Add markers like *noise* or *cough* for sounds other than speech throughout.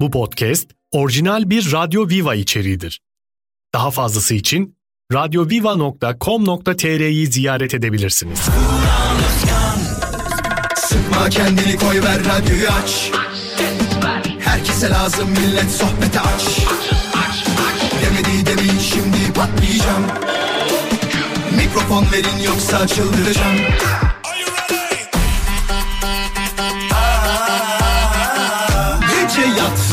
Bu podcast orijinal bir Radyo Viva içeriğidir. Daha fazlası için radyoviva.com.tr'yi ziyaret edebilirsiniz. Sıkma kendini koy ver radyoyu aç Herkese lazım millet sohbete aç Demedi demin şimdi patlayacağım Mikrofon verin yoksa çıldıracağım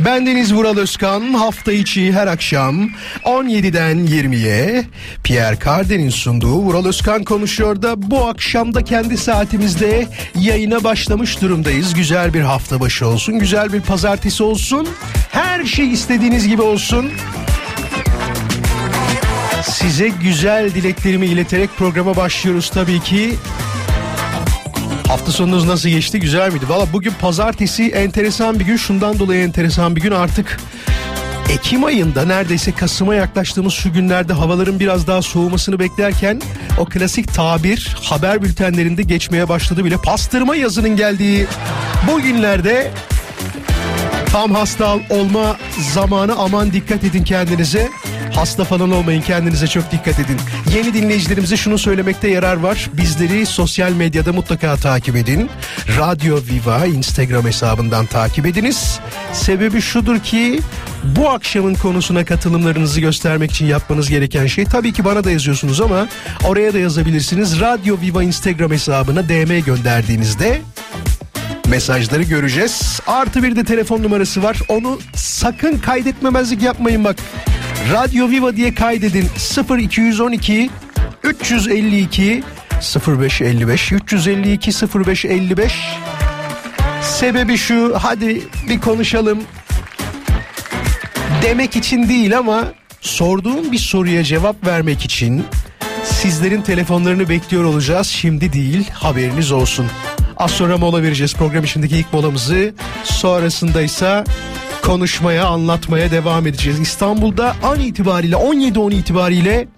Ben Deniz Vural Özkan. Hafta içi her akşam 17'den 20'ye Pierre Cardin'in sunduğu Vural Özkan konuşuyor da bu akşam da kendi saatimizde yayına başlamış durumdayız. Güzel bir hafta başı olsun, güzel bir pazartesi olsun. Her şey istediğiniz gibi olsun. Size güzel dileklerimi ileterek programa başlıyoruz tabii ki. Hafta sonunuz nasıl geçti? Güzel miydi? Valla bugün pazartesi enteresan bir gün. Şundan dolayı enteresan bir gün artık. Ekim ayında neredeyse Kasım'a yaklaştığımız şu günlerde havaların biraz daha soğumasını beklerken o klasik tabir haber bültenlerinde geçmeye başladı bile. Pastırma yazının geldiği bu günlerde tam hasta olma zamanı aman dikkat edin kendinize. Hasta falan olmayın kendinize çok dikkat edin. Yeni dinleyicilerimize şunu söylemekte yarar var. Bizleri sosyal medyada mutlaka takip edin. Radyo Viva Instagram hesabından takip ediniz. Sebebi şudur ki bu akşamın konusuna katılımlarınızı göstermek için yapmanız gereken şey tabii ki bana da yazıyorsunuz ama oraya da yazabilirsiniz. Radyo Viva Instagram hesabına DM gönderdiğinizde mesajları göreceğiz. Artı bir de telefon numarası var. Onu sakın kaydetmemezlik yapmayın bak. Radyo Viva diye kaydedin. 0212 352 0555 352 0555 Sebebi şu hadi bir konuşalım demek için değil ama sorduğum bir soruya cevap vermek için sizlerin telefonlarını bekliyor olacağız. Şimdi değil haberiniz olsun. Az sonra mola vereceğiz program içindeki ilk molamızı. Sonrasında ise konuşmaya, anlatmaya devam edeceğiz. İstanbul'da an itibariyle 17-10 itibariyle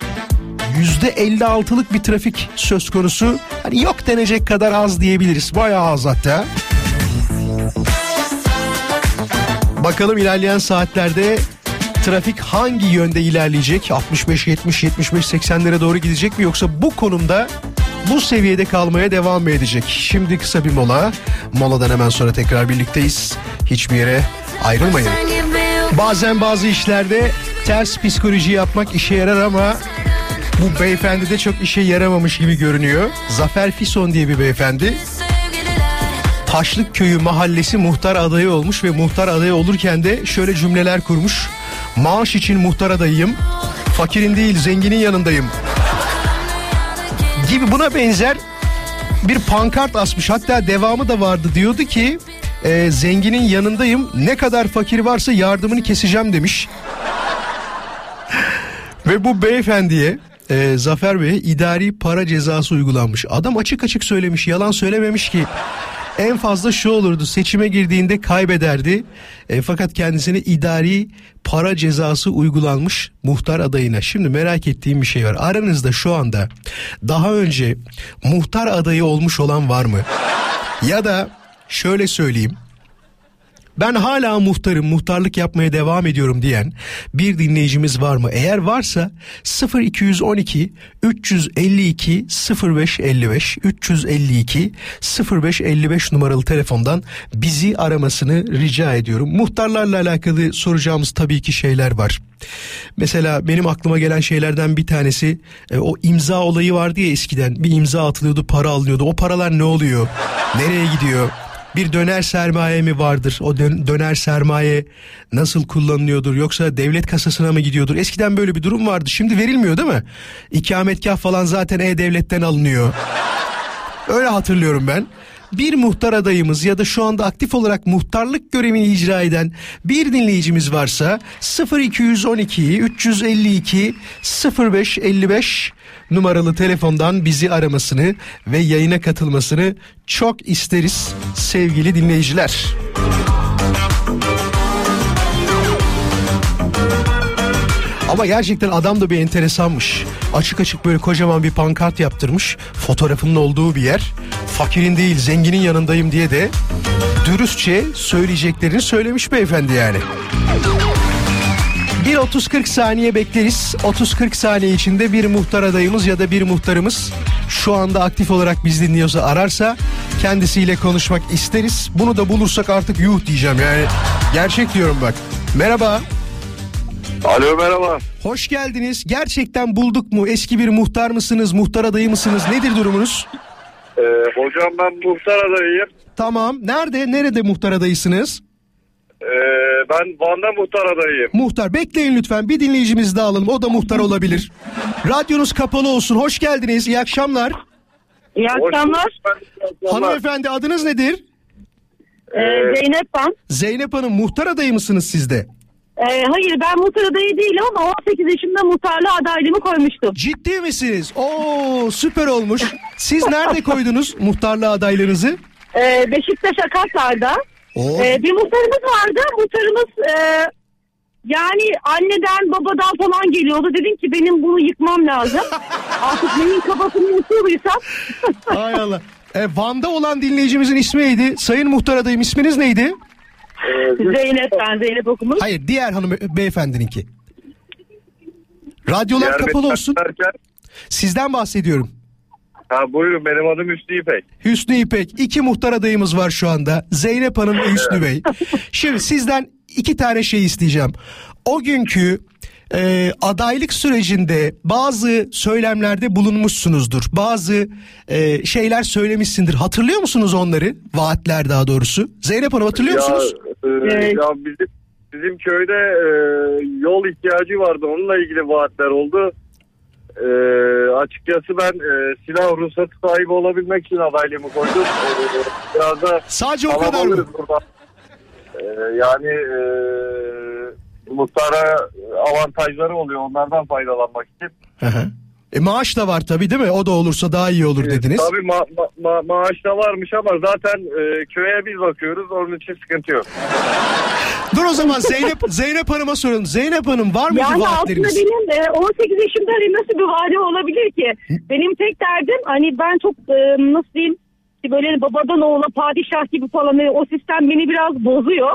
%56'lık bir trafik söz konusu. Hani yok denecek kadar az diyebiliriz. Bayağı az hatta. Bakalım ilerleyen saatlerde trafik hangi yönde ilerleyecek? 65 70 75 80'lere doğru gidecek mi yoksa bu konumda bu seviyede kalmaya devam edecek? Şimdi kısa bir mola. Moladan hemen sonra tekrar birlikteyiz. Hiçbir yere ayrılmayın. Bazen bazı işlerde ters psikoloji yapmak işe yarar ama bu beyefendi de çok işe yaramamış gibi görünüyor. Zafer Fison diye bir beyefendi. Taşlık Köyü mahallesi muhtar adayı olmuş ve muhtar adayı olurken de şöyle cümleler kurmuş. Maaş için muhtar adayıyım. Fakirin değil zenginin yanındayım. Gibi buna benzer bir pankart asmış. Hatta devamı da vardı. Diyordu ki e, zenginin yanındayım. Ne kadar fakir varsa yardımını keseceğim demiş. *laughs* Ve bu beyefendiye e, Zafer Bey idari para cezası uygulanmış. Adam açık açık söylemiş yalan söylememiş ki. En fazla şu olurdu seçime girdiğinde kaybederdi. E, fakat kendisine idari para cezası uygulanmış muhtar adayına. Şimdi merak ettiğim bir şey var. Aranızda şu anda daha önce muhtar adayı olmuş olan var mı? Ya da şöyle söyleyeyim. Ben hala muhtarım, muhtarlık yapmaya devam ediyorum diyen bir dinleyicimiz var mı? Eğer varsa 0212 352 0555 352 0555 numaralı telefondan bizi aramasını rica ediyorum. Muhtarlarla alakalı soracağımız tabii ki şeyler var. Mesela benim aklıma gelen şeylerden bir tanesi e, o imza olayı vardı ya eskiden bir imza atılıyordu para alınıyordu o paralar ne oluyor nereye gidiyor bir döner sermaye mi vardır? O dön- döner sermaye nasıl kullanılıyordur? Yoksa devlet kasasına mı gidiyordur? Eskiden böyle bir durum vardı. Şimdi verilmiyor değil mi? İkametgah falan zaten E-Devlet'ten alınıyor. Öyle hatırlıyorum ben. bir muhtar adayımız ya da şu anda aktif olarak muhtarlık görevini icra eden bir dinleyicimiz varsa 0212 352 0555 numaralı telefondan bizi aramasını ve yayına katılmasını çok isteriz sevgili dinleyiciler. Ama gerçekten adam da bir enteresanmış. Açık açık böyle kocaman bir pankart yaptırmış. Fotoğrafının olduğu bir yer. Fakirin değil zenginin yanındayım diye de dürüstçe söyleyeceklerini söylemiş beyefendi yani. Bir 30-40 saniye bekleriz. 30-40 saniye içinde bir muhtar adayımız ya da bir muhtarımız şu anda aktif olarak biz dinliyorsa ararsa kendisiyle konuşmak isteriz. Bunu da bulursak artık yuh diyeceğim yani. Gerçek diyorum bak. Merhaba. Alo merhaba. Hoş geldiniz. Gerçekten bulduk mu? Eski bir muhtar mısınız? Muhtar adayı mısınız? Nedir durumunuz? Ee, hocam ben muhtar adayıyım. Tamam. Nerede? Nerede muhtar adayısınız? Ee, ben Van'da muhtar adayıyım. Muhtar. Bekleyin lütfen. Bir dinleyicimiz daha alalım. O da muhtar olabilir. Radyonuz kapalı olsun. Hoş geldiniz. İyi akşamlar. İyi akşamlar. Hanımefendi adınız nedir? Ee, Zeynep ben. Zeynep Hanım muhtar adayı mısınız siz de? Ee, hayır ben muhtar adayı değilim ama 18 yaşımda muhtarlığa adaylığımı koymuştum. Ciddi misiniz? Oo süper olmuş. Siz nerede *laughs* koydunuz muhtarlığa adaylığınızı? Ee, Beşiktaş Akatlar'da. Oo. Ee, bir muhtarımız vardı. Muhtarımız e, yani anneden babadan falan geliyordu. Dedim ki benim bunu yıkmam lazım. *laughs* Artık neyin kafasını yıkıyorduysam. *laughs* Hay Allah. E, Van'da olan dinleyicimizin ismi neydi? Sayın muhtar adayım isminiz neydi? Zeynep ben Zeynep okumuş. Hayır diğer hanım beyefendininki. Radyolar Yer kapalı olsun. derken- Sizden bahsediyorum. Ha buyurun benim adım Hüsnü İpek. Hüsnü İpek. iki muhtar adayımız var şu anda. Zeynep Hanım ve Hüsnü Bey. Şimdi sizden iki tane şey isteyeceğim. O günkü e, adaylık sürecinde bazı söylemlerde bulunmuşsunuzdur. Bazı e, şeyler söylemişsindir. Hatırlıyor musunuz onları? Vaatler daha doğrusu. Zeynep Hanım hatırlıyor Ya, musunuz? e, Evet. ya bizim bizim köyde e, yol ihtiyacı vardı. Onunla ilgili vaatler oldu. E, açıkçası ben e, silah ruhsatı sahibi olabilmek için adaylığımı koydum. E, biraz da Sadece o kadar mı? buradan. Ee, yani e, muhtara avantajları oluyor onlardan faydalanmak için. Hı hı. E maaş da var tabii değil mi? O da olursa daha iyi olur dediniz. Tabii ma- ma- ma- maaş da varmış ama zaten e, köye biz bakıyoruz onun için sıkıntı yok. Dur o zaman Zeynep *laughs* Zeynep Hanım'a soralım. Zeynep Hanım var mıydı Yani aslında vaatleriniz? benim e, 18 yaşımda hani nasıl bir vade olabilir ki? Benim tek derdim hani ben çok e, nasıl diyeyim işte böyle babadan oğula padişah gibi falan e, o sistem beni biraz bozuyor.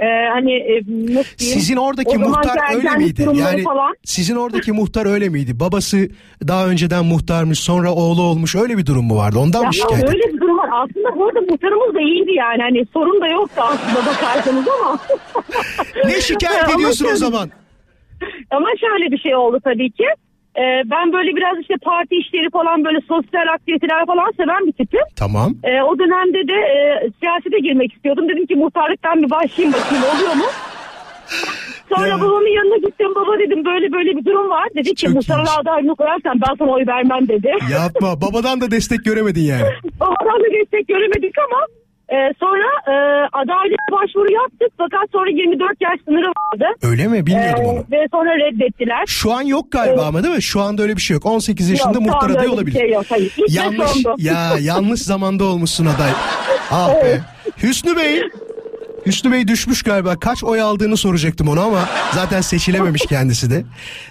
E, hani e, nasıl diyeyim? Sizin oradaki O muhtar öyle miydi? Yani falan. sizin oradaki muhtar öyle miydi? Babası daha önceden muhtarmış, sonra oğlu olmuş. Öyle bir durum mu vardı? Ondan Ya mı şikayet? öyle bir durum var. Aslında bu arada muhtarımız da iyiydi yani. Hani sorun da yoktu aslında bakarsanız ama. Ne şikayet *laughs* ediyorsun o zaman? Ama şöyle bir şey oldu tabii ki. Ee, ben böyle biraz işte parti işleri falan böyle sosyal aktiviteler falan seven bir tipim. Tamam. Ee, o dönemde de e, siyasete girmek istiyordum. Dedim ki muhtarlıktan bir başlayayım bakayım oluyor mu? *laughs* Sonra Ya. babamın yanına gittim. Baba dedim böyle böyle bir durum var. Dedi ki muhtarlığa adaylığını koyarsan ben sana oy vermem dedi. Yapma. Babadan da destek göremedin yani. *laughs* Babadan da destek göremedik ama e, sonra e, adaylığa başvuru yaptık. Fakat sonra 24 yaş sınırı vardı. Öyle mi? Bilmiyordum Ee, onu. ve sonra reddettiler. Şu an yok galiba ama değil mi? Şu anda öyle bir şey yok. 18 yaşında Yok, muhtar adayı olabilir. Şey yok, hayır. İlk Yanlış ya yanlış zamanda olmuşsun aday. Ah be. Hüsnü Bey. Hüsnü Bey düşmüş galiba. Kaç oy aldığını soracaktım onu ama zaten seçilememiş kendisi de.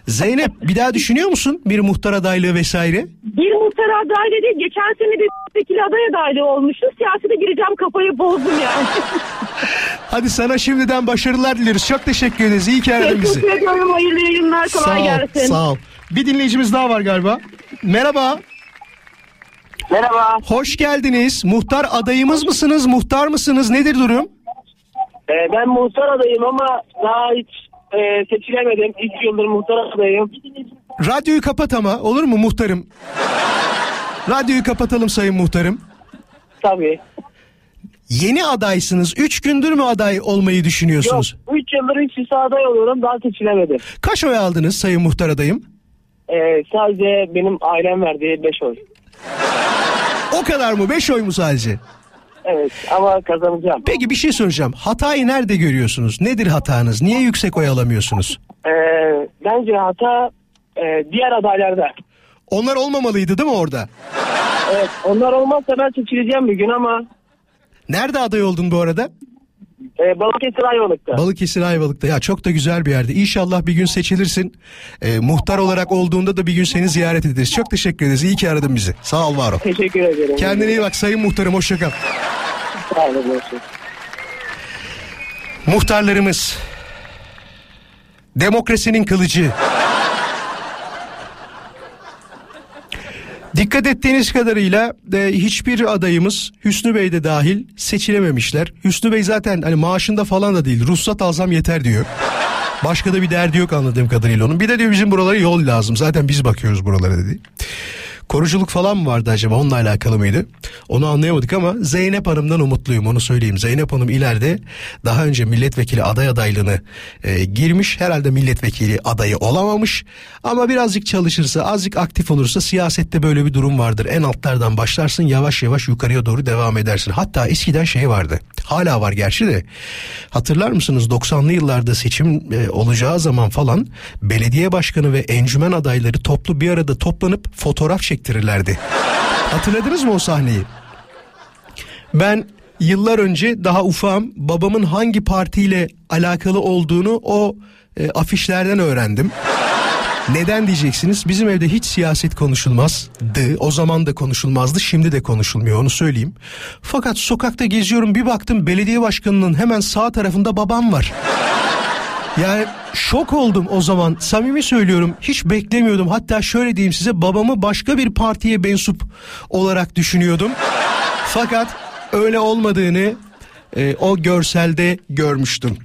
Zeynep bir daha düşünüyor musun bir muhtar adaylığı vesaire? Bir muhtar adaylı değil. Geçen sene bir milletvekili aday adaylığı olmuştu. Siyasete gireceğim kafayı bozdum yani. *laughs* Hadi sana şimdiden başarılar dileriz. Çok teşekkür ederiz. İyi ki aradın bizi. Teşekkür ediyorum. Hayırlı yayınlar. Kolay Sağ ol, gelsin. sağ ol. Bir dinleyicimiz daha var galiba. Merhaba, Merhaba. hoş geldiniz. Muhtar adayımız mısınız, muhtar mısınız? Nedir durum? Ee, ben muhtar adayım ama daha hiç e, seçilemedim. 3 yıldır muhtar adayım. Radyoyu kapat ama olur mu muhtarım? Radyoyu kapatalım sayın muhtarım. Tabii. Yeni adaysınız. Üç gündür mü aday olmayı Yok düşünüyorsunuz? 3 yıldır üst üste aday oluyorum. Daha seçilemedim. Kaç oy aldınız sayın muhtar adayım? Ee, sadece benim ailem verdiği 5 oy. O kadar mı? Beş oy mu sadece? Evet ama kazanacağım. Peki bir şey soracağım. Hatayı nerede görüyorsunuz? Nedir hatanız? Niye yüksek oy alamıyorsunuz? Ee, bence hata e, diğer adaylarda. Onlar olmamalıydı değil mi orada? Evet onlar olmazsa ben seçileceğim bir gün ama Nerede aday oldun bu arada? E, Balıkesir Ayvalık'ta. Balıkesir Ayvalık'ta. Ya çok da güzel bir yerde. İnşallah bir gün seçilirsin. Ee, muhtar olarak olduğunda da bir gün seni ziyaret ederiz. Çok teşekkür ederiz. İyi ki aradın bizi. Sağ ol var ol. Teşekkür ederim. Kendine iyi bak sayın muhtarım. Hoşça kal. Sağ olun. görüşürüz. Muhtarlarımız. Demokrasinin kılıcı. Dikkat ettiğiniz kadarıyla e, hiçbir adayımız Hüsnü Bey de dahil seçilememişler. Hüsnü Bey zaten hani maaşında falan da değil. Ruhsat alsam yeter diyor. Başka da bir derdi yok anladığım kadarıyla onun. Bir de diyor bizim buralara yol lazım. Zaten biz bakıyoruz buralara dedi. Koruculuk falan mı vardı acaba onunla alakalı mıydı? Onu anlayamadık ama Zeynep Hanım'dan umutluyum onu söyleyeyim. Zeynep Hanım ileride daha önce milletvekili aday adaylığını e, girmiş. Herhalde milletvekili adayı olamamış. Ama birazcık çalışırsa azıcık aktif olursa siyasette böyle bir durum vardır. En altlardan başlarsın yavaş yavaş yukarıya doğru devam edersin. Hatta eskiden şey vardı. Hala var gerçi de. Hatırlar mısınız 90'lı yıllarda seçim e, olacağı zaman falan belediye başkanı ve encümen adayları toplu bir arada toplanıp fotoğraf çektirirlerdi. Hatırladınız mı o sahneyi? Ben yıllar önce daha ufağım babamın hangi partiyle alakalı olduğunu o e, afişlerden öğrendim. Neden diyeceksiniz? Bizim evde hiç siyaset konuşulmazdı. O zaman da konuşulmazdı. Şimdi de konuşulmuyor onu söyleyeyim. Fakat sokakta geziyorum bir baktım belediye başkanının hemen sağ tarafında babam var. Yani şok oldum o zaman. Samimi söylüyorum. Hiç beklemiyordum. Hatta şöyle diyeyim size babamı başka bir partiye mensup olarak düşünüyordum. Fakat öyle olmadığını e, o görselde görmüştüm.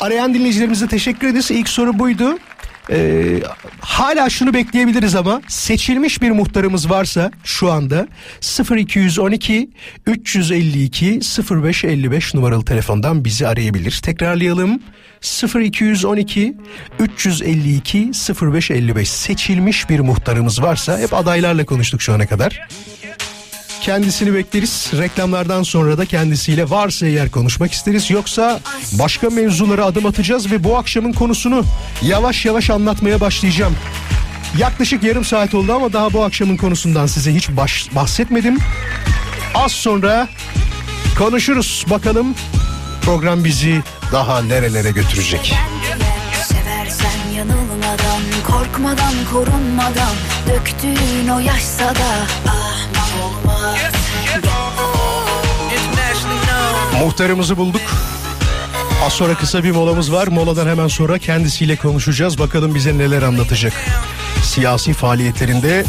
Arayan dinleyicilerimize teşekkür ederiz. İlk soru buydu. E, hala şunu bekleyebiliriz ama seçilmiş bir muhtarımız varsa şu anda 0212 352 0555 numaralı telefondan bizi arayabilir. Tekrarlayalım. 0212 352 0555 seçilmiş bir muhtarımız varsa hep adaylarla konuştuk şu ana kadar. Kendisini bekleriz. Reklamlardan sonra da kendisiyle varsa eğer konuşmak isteriz. Yoksa başka mevzulara adım atacağız ve bu akşamın konusunu yavaş yavaş anlatmaya başlayacağım. Yaklaşık yarım saat oldu ama daha bu akşamın konusundan size hiç baş, bahsetmedim. Az sonra konuşuruz. Bakalım program bizi daha nerelere götürecek. Korkmadan, korunmadan Döktüğün o yaşsa da ahmak olmaz Muhtarımızı bulduk. Az sonra kısa bir molamız var. Moladan hemen sonra kendisiyle konuşacağız. Bakalım bize neler anlatacak. Siyasi faaliyetlerinde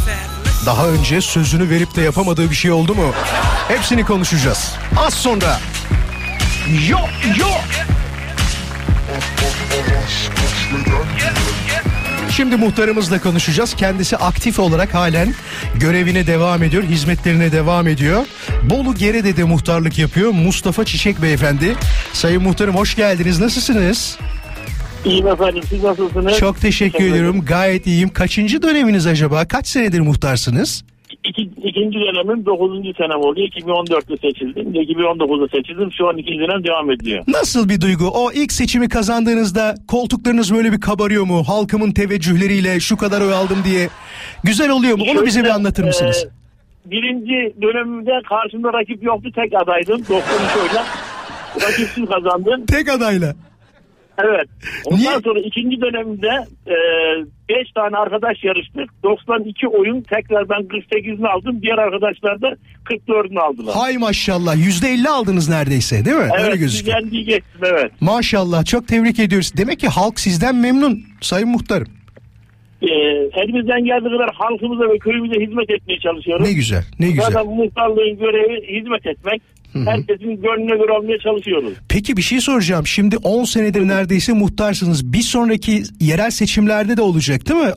daha önce sözünü verip de yapamadığı bir şey oldu mu? Hepsini konuşacağız. Az sonra. Yo yo. Şimdi muhtarımızla konuşacağız. Kendisi aktif olarak halen görevine devam ediyor, hizmetlerine devam ediyor. Bolu Gerede'de muhtarlık yapıyor. Mustafa Çiçek Beyefendi. Sayın muhtarım hoş geldiniz. Nasılsınız? İyiyim efendim siz nasılsınız? Çok teşekkür ediyorum. Gayet iyiyim. Kaçıncı döneminiz acaba? Kaç senedir muhtarsınız? İki, ikinci dönemin 9. senem oldu. 2014'te seçildim. 2019'da seçildim. Şu an ikinci dönem devam ediyor. Nasıl bir duygu? O ilk seçimi kazandığınızda koltuklarınız böyle bir kabarıyor mu? Halkımın teveccühleriyle şu kadar oy aldım diye. Güzel oluyor mu? Onu bize bir anlatır mısınız? Ee, birinci dönemimde karşımda rakip yoktu. Tek adaydım. 93 oyla. Rakipsiz kazandım. Tek adayla. Evet. Ondan Niye? sonra ikinci dönemde 5 tane arkadaş yarıştık. 92 oyun tekrar ben 48'ini aldım. Diğer arkadaşlar da 44'ünü aldılar. Hay maşallah. Yüzde elli aldınız neredeyse değil mi? Öyle evet, gözüküyor. yendiği geçtim evet. Maşallah çok tebrik ediyoruz. Demek ki halk sizden memnun Sayın Muhtarım. Ee, elimizden geldiği kadar halkımıza ve köyümüze hizmet etmeye çalışıyoruz. Ne güzel ne güzel. Zaten muhtarlığın görevi hizmet etmek. Herkesin gönlüne göre olmaya çalışıyoruz. Peki bir şey soracağım. Şimdi 10 senedir neredeyse muhtarsınız. Bir sonraki yerel seçimlerde de olacak değil mi?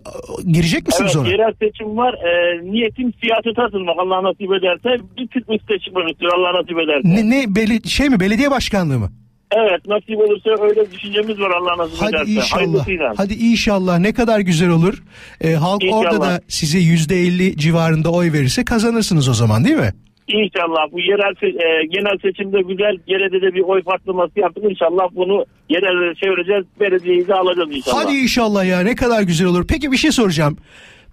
Girecek misiniz Evet ona? yerel seçim var. Ee, niyetim siyasete atılmak Allah nasip ederse. Bir üstte çıkmak istiyor Allah nasip ederse. Ne, ne beli- şey mi belediye başkanlığı mı? Evet nasip olursa öyle düşüncemiz var Allah nasip Hadi ederse. inşallah. Hayırlısıyla. Hadi inşallah ne kadar güzel olur. Ee, halk İnşallah. orada da size yüzde elli civarında oy verirse kazanırsınız o zaman değil mi? İnşallah bu yerel e, genel seçimde güzel Gere'de de bir oy patlaması yaptık. İnşallah bunu yerel çevireceğiz. Belediyeyi de alacağız inşallah. Hadi inşallah ya ne kadar güzel olur. Peki bir şey soracağım.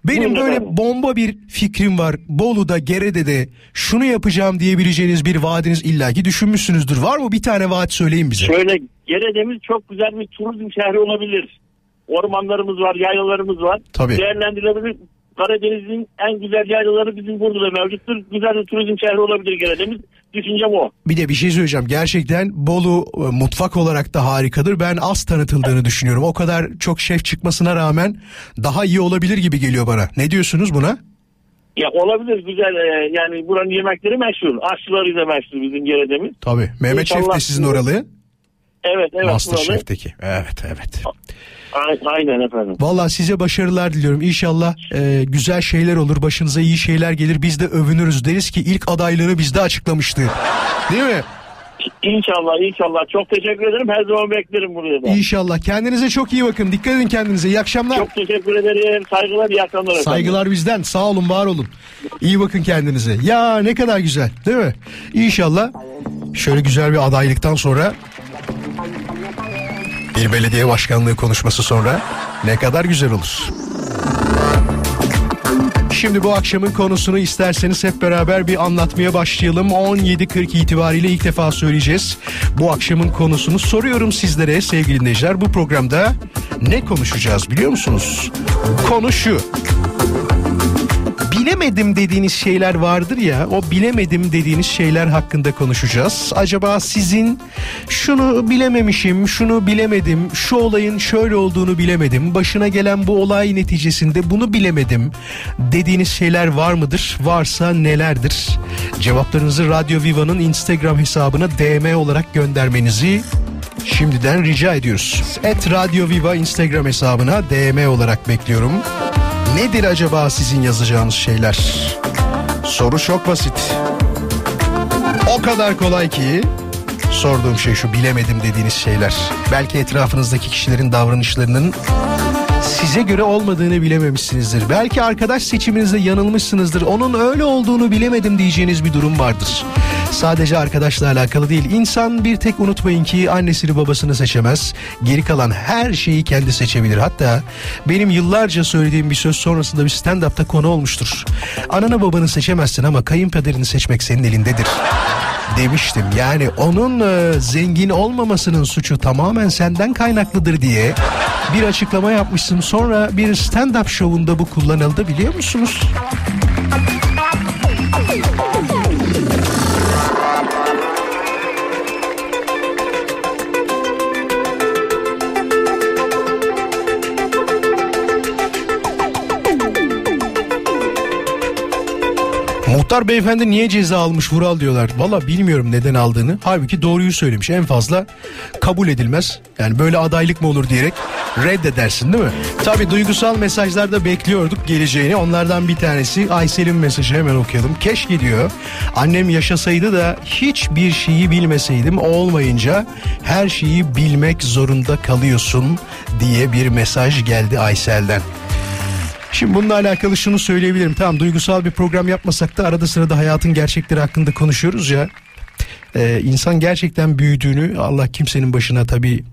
Benim Buyurun böyle efendim. bomba bir fikrim var. Bolu'da, Gerede'de şunu yapacağım diyebileceğiniz bir vaadiniz illaki düşünmüşsünüzdür. Var mı bir tane vaat söyleyin bize. Şöyle Gere'demiz çok güzel bir turizm şehri olabilir. Ormanlarımız var, yaylalarımız var. Tabii. Değerlendirilebilir. Karadeniz'in en güzel yaylaları bizim burada da mevcuttur. Güzel bir turizm şehri olabilir Gere'demiz. Düşüncem o. Bir de bir şey söyleyeceğim. Gerçekten Bolu e, mutfak olarak da harikadır. Ben az tanıtıldığını düşünüyorum. O kadar çok şef çıkmasına rağmen daha iyi olabilir gibi geliyor bana. Ne diyorsunuz buna? Ya olabilir güzel e, yani buranın yemekleri meşhur. Aşçıları da meşhur bizim Gere'demiz. Tabii. Mehmet Şef de sizin oralı. Evet evet. Master. Şef'teki. Evet evet. A- Aynen efendim. Vallahi size başarılar diliyorum. İnşallah e, güzel şeyler olur. Başınıza iyi şeyler gelir. Biz de övünürüz. Deriz ki ilk adaylığını bizde açıklamıştı. Değil mi? İnşallah inşallah. Çok teşekkür ederim. Her zaman beklerim buraya da. İnşallah. Kendinize çok iyi bakın. Dikkat edin kendinize. İyi akşamlar. Çok teşekkür ederim. Saygılar, iyi akşamlar efendim. Saygılar bizden. Sağ olun, var olun. İyi bakın kendinize. Ya ne kadar güzel, değil mi? İnşallah şöyle güzel bir adaylıktan sonra bir belediye başkanlığı konuşması sonra ne kadar güzel olur. Şimdi bu akşamın konusunu isterseniz hep beraber bir anlatmaya başlayalım. 17.40 itibariyle ilk defa söyleyeceğiz. Bu akşamın konusunu soruyorum sizlere sevgili dinleyiciler. Bu programda ne konuşacağız biliyor musunuz? Konu şu bilemedim dediğiniz şeyler vardır ya o bilemedim dediğiniz şeyler hakkında konuşacağız. Acaba sizin şunu bilememişim, şunu bilemedim, şu olayın şöyle olduğunu bilemedim, başına gelen bu olay neticesinde bunu bilemedim dediğiniz şeyler var mıdır? Varsa nelerdir? Cevaplarınızı Radyo Viva'nın Instagram hesabına DM olarak göndermenizi şimdiden rica ediyoruz. Et Radyo Viva Instagram hesabına DM olarak bekliyorum. Nedir acaba sizin yazacağınız şeyler? Soru çok basit. O kadar kolay ki sorduğum şey şu bilemedim dediğiniz şeyler. Belki etrafınızdaki kişilerin davranışlarının size göre olmadığını bilememişsinizdir. Belki arkadaş seçiminizde yanılmışsınızdır. Onun öyle olduğunu bilemedim diyeceğiniz bir durum vardır. Sadece arkadaşla alakalı değil. İnsan bir tek unutmayın ki annesini babasını seçemez. Geri kalan her şeyi kendi seçebilir. Hatta benim yıllarca söylediğim bir söz sonrasında bir stand-up'ta konu olmuştur. Ananı babanı seçemezsin ama kayınpederini seçmek senin elindedir demiştim. Yani onun e, zengin olmamasının suçu tamamen senden kaynaklıdır diye bir açıklama yapmıştım. Sonra bir stand-up şovunda bu kullanıldı biliyor musunuz? Muhtar beyefendi niye ceza almış Vural diyorlar. Valla bilmiyorum neden aldığını. Halbuki doğruyu söylemiş. En fazla kabul edilmez. Yani böyle adaylık mı olur diyerek reddedersin değil mi? Tabi duygusal mesajlarda bekliyorduk geleceğini. Onlardan bir tanesi Aysel'in mesajı hemen okuyalım. Keşke diyor annem yaşasaydı da hiçbir şeyi bilmeseydim olmayınca her şeyi bilmek zorunda kalıyorsun diye bir mesaj geldi Aysel'den. Şimdi bununla alakalı şunu söyleyebilirim. Tamam duygusal bir program yapmasak da arada sırada hayatın gerçekleri hakkında konuşuyoruz ya. Ee, insan gerçekten büyüdüğünü Allah kimsenin başına tabii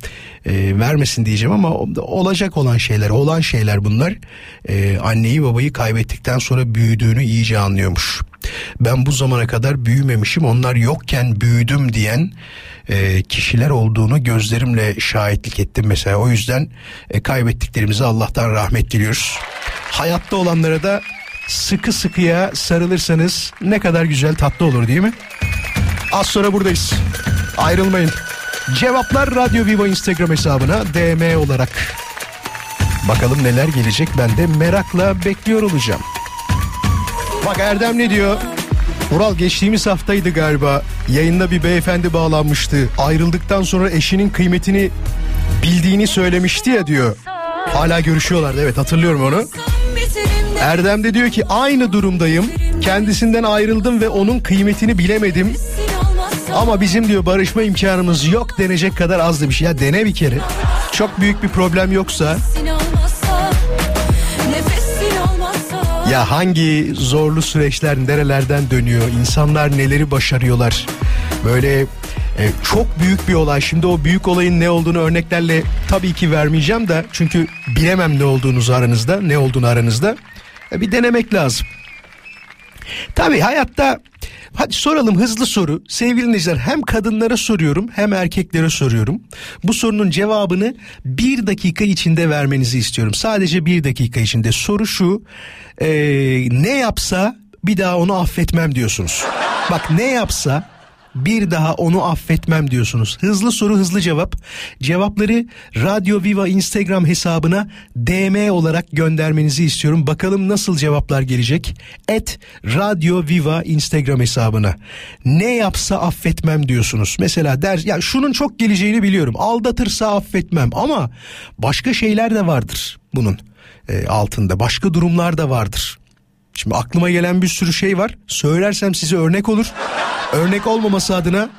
e, vermesin diyeceğim ama olacak olan şeyler, olan şeyler bunlar. Ee, anneyi babayı kaybettikten sonra büyüdüğünü iyice anlıyormuş. Ben bu zamana kadar büyümemişim, onlar yokken büyüdüm diyen e, kişiler olduğunu gözlerimle şahitlik ettim mesela. O yüzden e, kaybettiklerimize Allah'tan rahmet diliyoruz. Hayatta olanlara da sıkı sıkıya sarılırsanız ne kadar güzel tatlı olur değil mi? Az sonra buradayız. Ayrılmayın. Cevaplar Radyo Viva Instagram hesabına DM olarak. Bakalım neler gelecek ben de merakla bekliyor olacağım. Bak Erdem ne diyor? Ural geçtiğimiz haftaydı galiba. Yayında bir beyefendi bağlanmıştı. Ayrıldıktan sonra eşinin kıymetini bildiğini söylemişti ya diyor. Hala görüşüyorlardı evet hatırlıyorum onu. Erdem de diyor ki aynı durumdayım. Kendisinden ayrıldım ve onun kıymetini bilemedim. Ama bizim diyor barışma imkanımız yok denecek kadar az demiş. Ya dene bir kere. Çok büyük bir problem yoksa Ya hangi zorlu süreçler nerelerden dönüyor? İnsanlar neleri başarıyorlar? Böyle e, çok büyük bir olay. Şimdi o büyük olayın ne olduğunu örneklerle tabii ki vermeyeceğim de çünkü bilemem ne olduğunuzu aranızda, ne olduğunu aranızda. E, bir denemek lazım. Tabii hayatta hadi soralım hızlı soru. Sevgili dinleyiciler hem kadınlara soruyorum hem erkeklere soruyorum. Bu sorunun cevabını bir dakika içinde vermenizi istiyorum. Sadece bir dakika içinde. Soru şu e, ne yapsa bir daha onu affetmem diyorsunuz. Bak ne yapsa bir daha onu affetmem diyorsunuz. Hızlı soru hızlı cevap. Cevapları Radyo Viva Instagram hesabına DM olarak göndermenizi istiyorum. Bakalım nasıl cevaplar gelecek. Et Radyo Viva Instagram hesabına. Ne yapsa affetmem diyorsunuz. Mesela der ya şunun çok geleceğini biliyorum. Aldatırsa affetmem ama başka şeyler de vardır bunun e, altında. Başka durumlar da vardır. Şimdi aklıma gelen bir sürü şey var. Söylersem size örnek olur. Örnek olmaması adına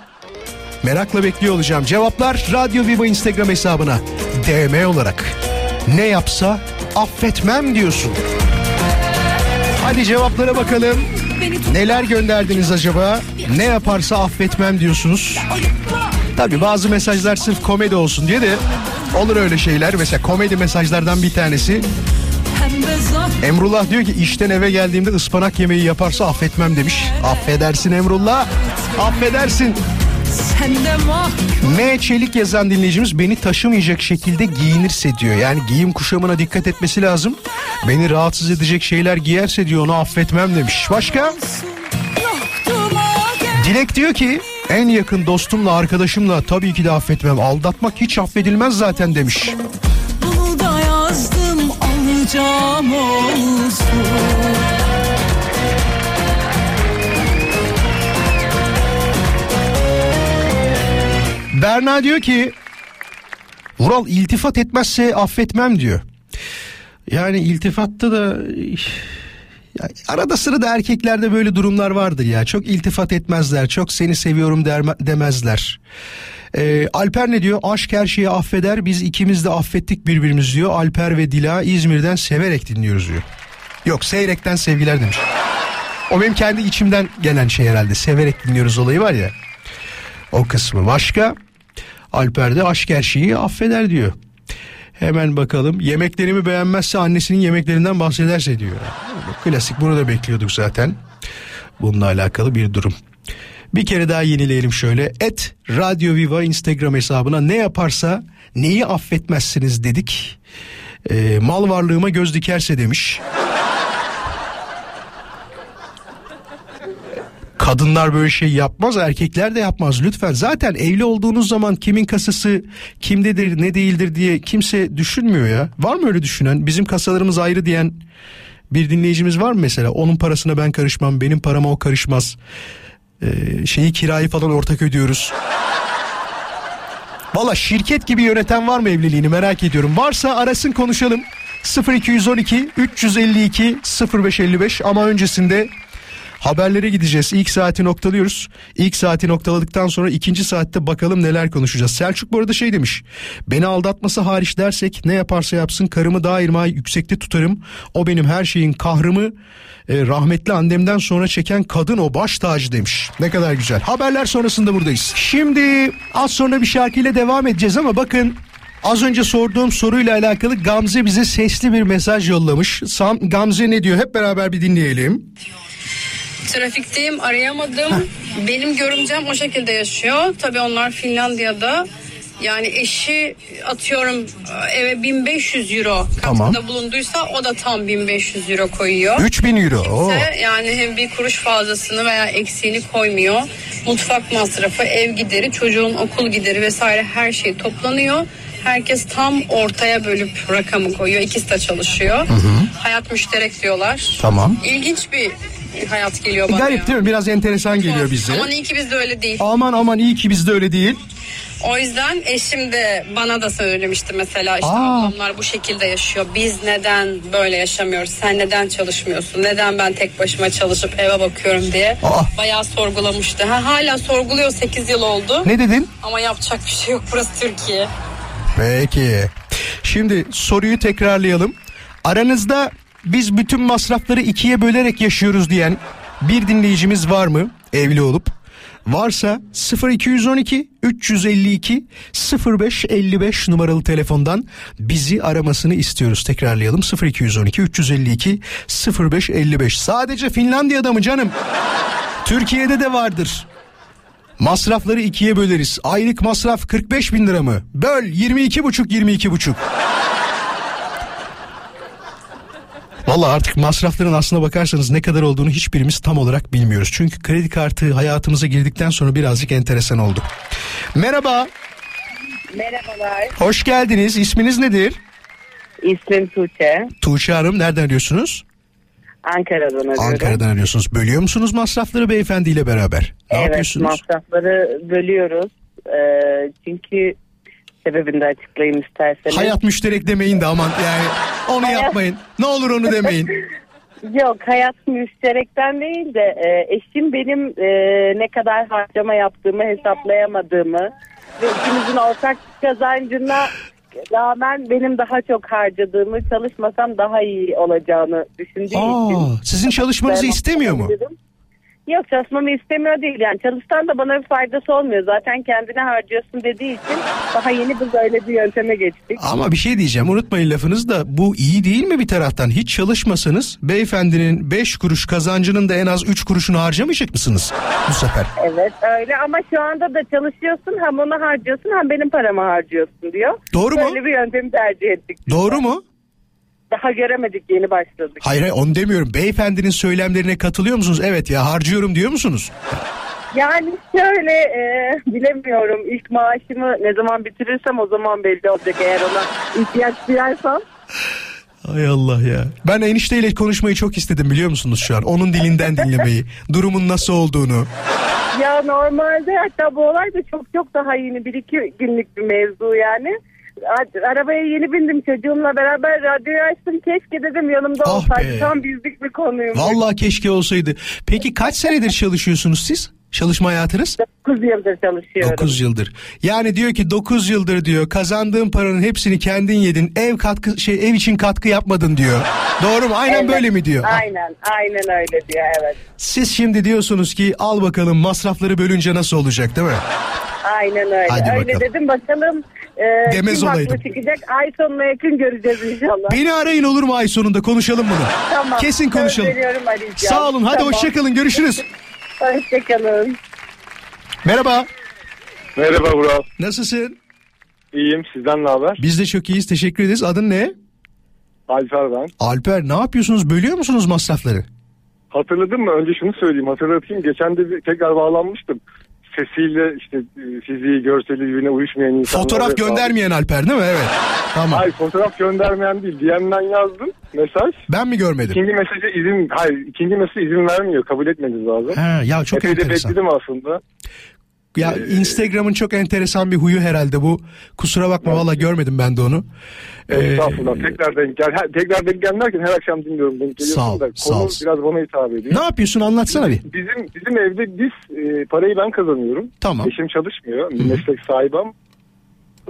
merakla bekliyor olacağım. Cevaplar Radyo Viva Instagram hesabına DM olarak. Ne yapsa affetmem diyorsun. Hadi cevaplara bakalım. Neler gönderdiniz acaba? Ne yaparsa affetmem diyorsunuz. Tabi bazı mesajlar sırf komedi olsun diye de olur öyle şeyler. Mesela komedi mesajlardan bir tanesi. Emrullah diyor ki işten eve geldiğimde ıspanak yemeği yaparsa affetmem demiş. Affedersin Emrullah. Affedersin. M Çelik yazan dinleyicimiz beni taşımayacak şekilde giyinirse diyor. Yani giyim kuşamına dikkat etmesi lazım. Beni rahatsız edecek şeyler giyerse diyor onu affetmem demiş. Başka? Dilek diyor ki en yakın dostumla arkadaşımla tabii ki de affetmem. Aldatmak hiç affedilmez zaten demiş. Alacağım olsun. Berna diyor ki Vural iltifat etmezse affetmem diyor. Yani iltifatta da ya arada sırada erkeklerde böyle durumlar vardır ya. Çok iltifat etmezler. Çok seni seviyorum der, demezler. Ee, Alper ne diyor? Aşk her şeyi affeder. Biz ikimiz de affettik birbirimiz diyor. Alper ve Dila İzmir'den severek dinliyoruz diyor. Yok seyrekten sevgiler demiş. O benim kendi içimden gelen şey herhalde. Severek dinliyoruz olayı var ya. O kısmı başka. Alper de aşk her şeyi affeder diyor. Hemen bakalım. Yemeklerimi beğenmezse annesinin yemeklerinden bahsederse diyor. Klasik bunu da bekliyorduk zaten. Bununla alakalı bir durum. Bir kere daha yenileyelim şöyle. Et Radyo Viva Instagram hesabına ne yaparsa neyi affetmezsiniz dedik. Ee, mal varlığıma göz dikerse demiş. Kadınlar böyle şey yapmaz, erkekler de yapmaz lütfen. Zaten evli olduğunuz zaman kimin kasası kimdedir, ne değildir diye kimse düşünmüyor ya. Var mı öyle düşünen? Bizim kasalarımız ayrı diyen bir dinleyicimiz var mı mesela? Onun parasına ben karışmam, benim parama o karışmaz. Ee, şeyi kirayı falan ortak ödüyoruz. Valla şirket gibi yöneten var mı evliliğini merak ediyorum. Varsa arasın konuşalım. 0212 352 0555 ama öncesinde Haberlere gideceğiz. İlk saati noktalıyoruz. İlk saati noktaladıktan sonra ikinci saatte bakalım neler konuşacağız. Selçuk bu arada şey demiş. Beni aldatması hariç dersek ne yaparsa yapsın karımı daima yüksekte tutarım. O benim her şeyin kahrımı e, rahmetli annemden sonra çeken kadın o baş tacı demiş. Ne kadar güzel. Haberler sonrasında buradayız. Şimdi az sonra bir şarkıyla devam edeceğiz ama bakın Az önce sorduğum soruyla alakalı Gamze bize sesli bir mesaj yollamış. Sam, Gamze ne diyor? Hep beraber bir dinleyelim. Trafikteyim arayamadım. Benim görümcem o şekilde yaşıyor. Tabii onlar Finlandiya'da. Yani eşi atıyorum eve 1500 euro Tamam. katkıda bulunduysa o da tam 1500 euro koyuyor. 3000 euro. Oo. Yani hem bir kuruş fazlasını veya eksiğini koymuyor. Mutfak masrafı, ev gideri, çocuğun okul gideri vesaire her şey toplanıyor. Herkes tam ortaya bölüp rakamı koyuyor. İkisi de çalışıyor. Hayat müşterek diyorlar. Tamam. İlginç bir hayat geliyor bana. Garip ya. değil mi? Biraz enteresan geliyor bize. Aman iyi ki bizde öyle değil. Aman aman iyi ki bizde öyle değil. O yüzden eşim de bana da söylemişti mesela işte Aa. ablamlar bu şekilde yaşıyor. Biz neden böyle yaşamıyoruz? Sen neden çalışmıyorsun? Neden ben tek başıma çalışıp eve bakıyorum diye. Aa. Bayağı sorgulamıştı. Ha, hala sorguluyor 8 yıl oldu. Ne dedin? Ama yapacak bir şey yok burası Türkiye. Peki. Şimdi soruyu tekrarlayalım. Aranızda biz bütün masrafları ikiye bölerek yaşıyoruz diyen bir dinleyicimiz var mı evli olup? Varsa 0212 352 0555 numaralı telefondan bizi aramasını istiyoruz. Tekrarlayalım 0212 352 0555. Sadece Finlandiya'da mı canım? Türkiye'de de vardır. Masrafları ikiye böleriz. Aylık masraf 45 bin lira mı? Böl 22 buçuk 22 buçuk. Valla artık masrafların aslına bakarsanız ne kadar olduğunu hiçbirimiz tam olarak bilmiyoruz. Çünkü kredi kartı hayatımıza girdikten sonra birazcık enteresan oldu. Merhaba, Merhabalar. hoş geldiniz. İsminiz nedir? İsmim Tuğçe. Tuğçe Hanım nereden arıyorsunuz? Ankara'dan arıyorum. Ankara'dan arıyorsunuz. Bölüyor musunuz masrafları beyefendiyle beraber? Ne evet, yapıyorsunuz? masrafları bölüyoruz. Ee, çünkü sebebini de açıklayayım isterseniz. Hayat müşterek demeyin de aman yani onu Hayat- yapmayın. Ne olur onu demeyin. *laughs* Yok hayat müşterekten değil de e, eşim benim e, ne kadar harcama yaptığımı hesaplayamadığımı ve ikimizin ortak kazancına rağmen benim daha çok harcadığımı çalışmasam daha iyi olacağını düşündüğü için. Aa, sizin çalışmanızı istemiyor mu? dedim. Yok çalışmamı istemiyor değil yani çalıştan da bana bir faydası olmuyor zaten kendine harcıyorsun dediği için daha yeni bir böyle bir yönteme geçtik. Ama bir şey diyeceğim unutmayın lafınız da bu iyi değil mi bir taraftan? Hiç çalışmasanız beyefendinin 5 kuruş kazancının da en az 3 kuruşunu harcamayacak mısınız bu sefer? Evet öyle ama şu anda da çalışıyorsun hem onu harcıyorsun hem benim paramı harcıyorsun diyor. Doğru mu? Böyle bir yöntemi tercih ettik. Doğru mu? Daha göremedik yeni başladık. Hayır hayır onu demiyorum. Beyefendinin söylemlerine katılıyor musunuz? Evet ya harcıyorum diyor musunuz? Yani şöyle e, bilemiyorum ilk maaşımı ne zaman bitirirsem o zaman belli olacak eğer ona ihtiyaç duyarsam. Hay Allah ya. Ben enişteyle konuşmayı çok istedim biliyor musunuz şu an? Onun dilinden dinlemeyi. *laughs* Durumun nasıl olduğunu. Ya normalde hatta bu olay da çok çok daha yeni bir iki günlük bir mevzu yani. Arabaya yeni bindim çocuğumla beraber radyoyu açtım. Keşke dedim yanımda Ah olsaydı. be. Tam bizlik bir konuyum. Vallahi keşke olsaydı. Peki kaç senedir çalışıyorsunuz siz? Çalışma hayatınız? 9 yıldır çalışıyorum. 9 yıldır. Yani diyor ki 9 yıldır diyor kazandığın paranın hepsini kendin yedin. Ev katkı şey ev için katkı yapmadın diyor. Doğru mu? Aynen Evet, böyle mi diyor? Aynen aynen öyle diyor evet. Siz şimdi diyorsunuz ki al bakalım masrafları bölünce nasıl olacak değil mi? Aynen öyle. Hadi öyle bakalım. dedim bakalım. E, Demez olaydım. çıkacak ay sonuna yakın göreceğiz inşallah. Beni arayın olur mu ay sonunda konuşalım bunu. Tamam. Kesin konuşalım. Sağ olun hadi Tamam. hoşçakalın görüşürüz. Hoşçakalın. Merhaba. Merhaba Vural. Nasılsın? İyiyim sizden ne haber? Biz de çok iyiyiz teşekkür ederiz. Adın ne? Alper ben. Alper ne yapıyorsunuz? Bölüyor musunuz masrafları? Hatırladın mı? Önce şunu söyleyeyim hatırlatayım. Geçen de bir- tekrar bağlanmıştım. Sesiyle işte e, fiziği, görseli birbirine uyuşmayan insanlar. Fotoğraf göndermeyen Alper değil mi? Evet. Tamam. Hayır fotoğraf göndermeyen değil. DM'den yazdım mesaj. Ben mi görmedim? İkinci mesaja izin, hayır ikinci mesaja izin vermiyor. Kabul etmeniz lazım. Ha, ya çok Epey enteresan. bekledim aslında. Ya Instagram'ın çok enteresan bir huyu herhalde bu. Kusura bakma valla görmedim ben de onu. Ee, Estağfurullah. Tekrar denk gel. her- tekrar denk gel derken her akşam dinliyorum. Denk Sağ ol, da. sağ Konu ol. biraz bana hitap ediyor. ne yapıyorsun anlatsana bir. Bizim bizim evde biz e, parayı ben kazanıyorum. Tamam. Eşim çalışmıyor. Bir meslek sahibi ama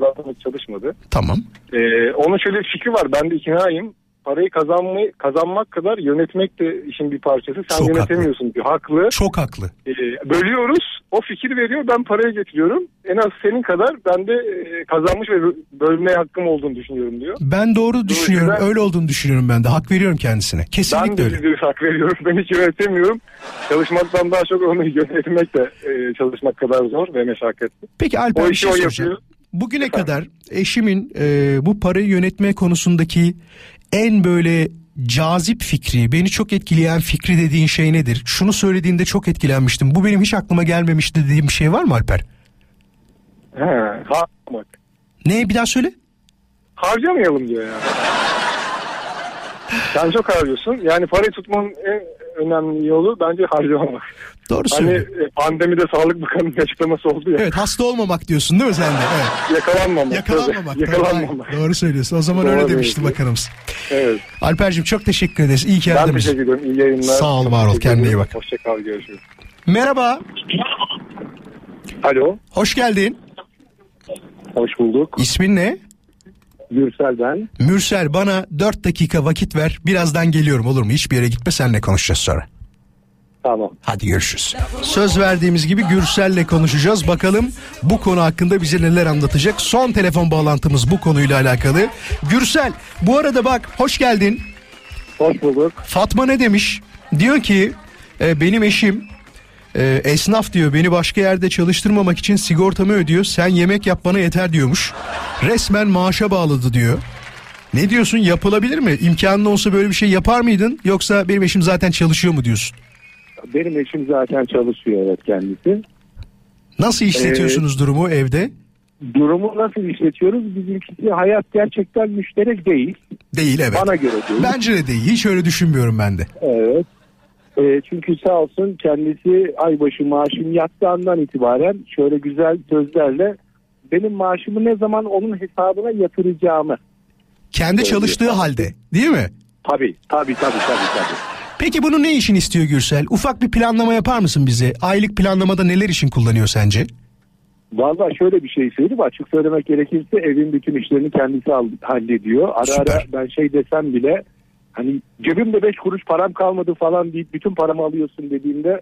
zaten çalışmadı. Tamam. E, onun şöyle bir fikri var. Ben de iknayım. Parayı kazanmayı kazanmak kadar yönetmek de işin bir parçası. Sen Çok yönetemiyorsun diyor. Haklı. Çok haklı. E, bölüyoruz. O fikir veriyor. Ben parayı getiriyorum. En az senin kadar ben de e, kazanmış ve bölmeye hakkım olduğunu düşünüyorum diyor. Ben doğru düşünüyorum. yüzden- Öyle olduğunu düşünüyorum ben de. Hak veriyorum kendisine. Ben Kesinlikle de öyle. yüz hak veriyorum. Ben hiç yönetemiyorum. Çalışmaktan daha çok onu yönetmek de e, çalışmak kadar zor ve meşakkatli. Peki Alper O bir şey soracağım. yapıyor. Bugüne kadar eşimin e, bu parayı yönetme konusundaki en böyle cazip fikri, beni çok etkileyen fikri dediğin şey nedir? Şunu söylediğinde çok etkilenmiştim. Bu benim hiç aklıma gelmemişti dediğim bir şey var mı Alper? He, harcamak. Ne bir daha söyle? Harcamayalım diyor yani. Sen çok harcıyorsun. Yani parayı tutmanın en önemli yolu bence harcamamak. Doğru Hani söylüyor. e, pandemide Sağlık Bakanı'nın açıklaması oldu ya. Evet hasta olmamak diyorsun değil mi sen de? Evet. Yakalanmamak. Yakalanmamak. tabii. Yakalanmamak. Doğru, söylüyorsun. O zaman Doğru öyle demişti diyorsun. bakanımız. Evet. Alper'cim çok teşekkür ederiz. İyi ki Ben aradın bizi. teşekkür ediyorum. İyi yayınlar. Sağ ol, var ol. Kendine iyi ederim. bak. Hoşçakal. Görüşürüz. Merhaba. Alo. Hoş geldin. Hoş bulduk. İsmin ne? Gürsel ben. Mürsel bana 4 dakika vakit ver. Birazdan geliyorum olur mu? Hiçbir yere gitme seninle konuşacağız sonra. Tamam. Hadi görüşürüz. Söz verdiğimiz gibi Gürsel'le konuşacağız. Bakalım bu konu hakkında bize neler anlatacak. Son telefon bağlantımız bu konuyla alakalı. Gürsel bu arada bak hoş geldin. Hoş bulduk. Fatma ne demiş? Diyor ki e, benim eşim e, esnaf diyor beni başka yerde çalıştırmamak için sigortamı ödüyor. Sen yemek yap bana yeter diyormuş. Resmen maaşa bağladı diyor. Ne diyorsun yapılabilir mi? İmkanın olsa böyle bir şey yapar mıydın? Yoksa benim eşim zaten çalışıyor mu diyorsun? Benim eşim zaten çalışıyor evet kendisi. Nasıl işletiyorsunuz durumu evde? Durumu nasıl işletiyoruz? Bizimkisi hayat gerçekten müşterek değil. Değil evet. Bana göre değil. Bence de değil. Hiç öyle düşünmüyorum ben de. Evet. E, çünkü sağ olsun kendisi aybaşı maaşım yattığı andan itibaren şöyle güzel sözlerle benim maaşımı ne zaman onun hesabına yatıracağımı. Kendi çalıştığı halde değil mi? Tabii tabii tabii tabii tabii. Peki bunu ne için istiyor Gürsel? Ufak bir planlama yapar mısın bize? Aylık planlamada neler için kullanıyor sence? Vallahi şöyle bir şey söyleyeyim açık söylemek gerekirse evin bütün işlerini kendisi al- hallediyor. Ara Süper. ara ben şey desem bile hani cebimde beş kuruş param kalmadı falan deyip bütün paramı alıyorsun dediğimde "O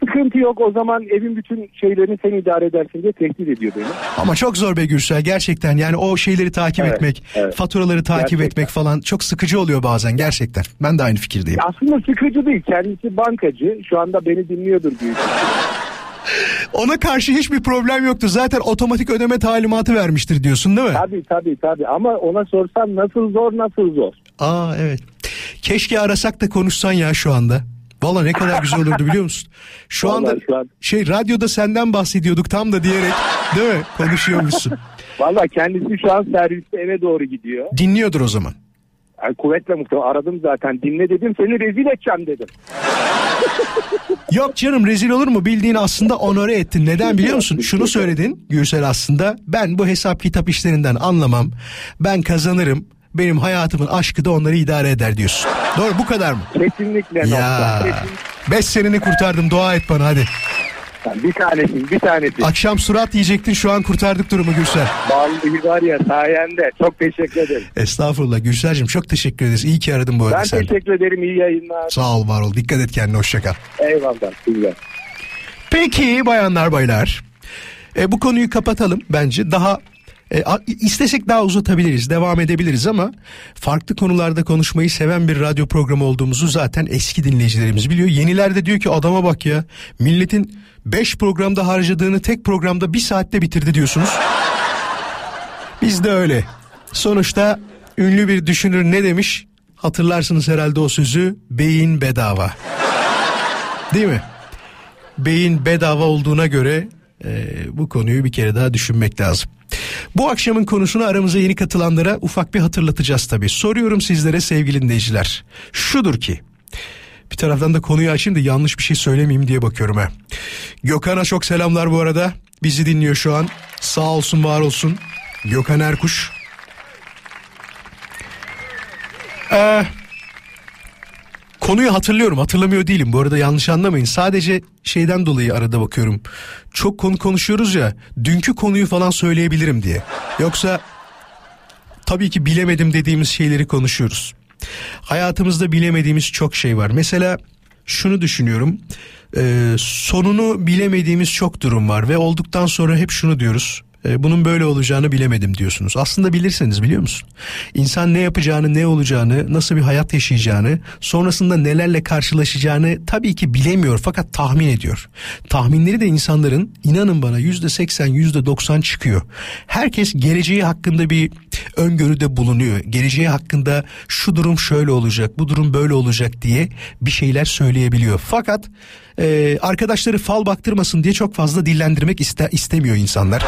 sıkıntı yok o zaman evin bütün şeylerini sen idare edersin diye tehdit ediyor beni. Ama çok zor be Gürsel gerçekten yani o şeyleri takip Evet, etmek, evet. faturaları takip Gerçekten. etmek falan çok sıkıcı oluyor bazen gerçekten. Ben de aynı fikirdeyim. Aslında sıkıcı değil kendisi bankacı şu anda beni dinliyordur büyük ihtimalle. *laughs* Ona karşı hiçbir problem yoktu. Zaten otomatik ödeme talimatı vermiştir diyorsun değil mi? Tabii tabii tabii ama ona sorsam nasıl zor nasıl zor. Aa evet. Keşke arasak da konuşsan ya şu anda. Valla ne kadar güzel olurdu biliyor musun? Şu Vallahi anda şu an- şey radyoda senden bahsediyorduk tam da diyerek değil mi? Konuşuyormuşsun. Valla kendisi şu an serviste eve doğru gidiyor. Dinliyordur o zaman. Yani kuvvetle muhtemelen aradım zaten dinle dedim seni rezil edeceğim dedim. *laughs* Yok canım rezil olur mu? Bildiğin aslında onore ettin. Neden biliyor musun? Şunu söyledin Gürsel aslında. Ben bu hesap kitap işlerinden anlamam. Ben kazanırım. Benim hayatımın aşkı da onları idare eder diyorsun. Doğru bu kadar mı? Kesinlikle Ya. nokta. Kesin- Beş seneni kurtardım dua et bana hadi. Bir tanesin bir tanesi. Akşam surat yiyecektin şu an kurtardık durumu Gürsel. Vallahi var ya sayende çok teşekkür ederim. Estağfurullah Gürsel'cim çok teşekkür ederiz. İyi ki aradın bu arada Ben sen. teşekkür ederim iyi yayınlar. Sağ ol var ol. Dikkat et kendine hoşça kal. Eyvallah. Güzel. Peki bayanlar baylar. E, bu konuyu kapatalım bence. Daha e, istesek daha uzatabiliriz, devam edebiliriz ama farklı konularda konuşmayı seven bir radyo programı olduğumuzu zaten eski dinleyicilerimiz biliyor. Yeniler de diyor ki adama bak ya milletin 5 programda harcadığını tek programda bir saatte bitirdi diyorsunuz. Biz de öyle. Sonuçta ünlü bir düşünür ne demiş? Hatırlarsınız herhalde o sözü. Beyin bedava. Değil mi? beyin bedava olduğuna göre e, bu konuyu bir kere daha düşünmek lazım. Bu akşamın konusunu aramıza yeni katılanlara ufak bir hatırlatacağız tabii. Soruyorum sizlere sevgili dinleyiciler. Şudur ki bir taraftan da konuyu açayım da yanlış bir şey söylemeyeyim diye bakıyorum ha. Gökhan'a çok selamlar bu arada. Bizi dinliyor şu an. Sağ olsun var olsun. Gökhan Erkuş. Ee, Konuyu hatırlıyorum hatırlamıyor değilim. Bu arada yanlış anlamayın. Sadece şeyden dolayı arada bakıyorum. Çok konu konuşuyoruz ya dünkü konuyu falan söyleyebilirim diye. Yoksa tabii ki bilemedim dediğimiz şeyleri konuşuyoruz. Hayatımızda bilemediğimiz çok şey var. Mesela şunu düşünüyorum. E, sonunu bilemediğimiz çok durum var ve olduktan sonra hep şunu diyoruz e, bunun böyle olacağını bilemedim diyorsunuz. Aslında bilirsiniz biliyor musun? İnsan ne yapacağını, ne olacağını, nasıl bir hayat yaşayacağını, sonrasında nelerle karşılaşacağını tabii ki bilemiyor fakat tahmin ediyor. Tahminleri de insanların inanın bana yüzde seksen, yüzde doksan çıkıyor. Herkes geleceği hakkında bir öngörüde bulunuyor. Geleceği hakkında şu durum şöyle olacak, bu durum böyle olacak diye bir şeyler söyleyebiliyor. Fakat e, arkadaşları fal baktırmasın diye çok fazla dillendirmek iste, istemiyor insanlar.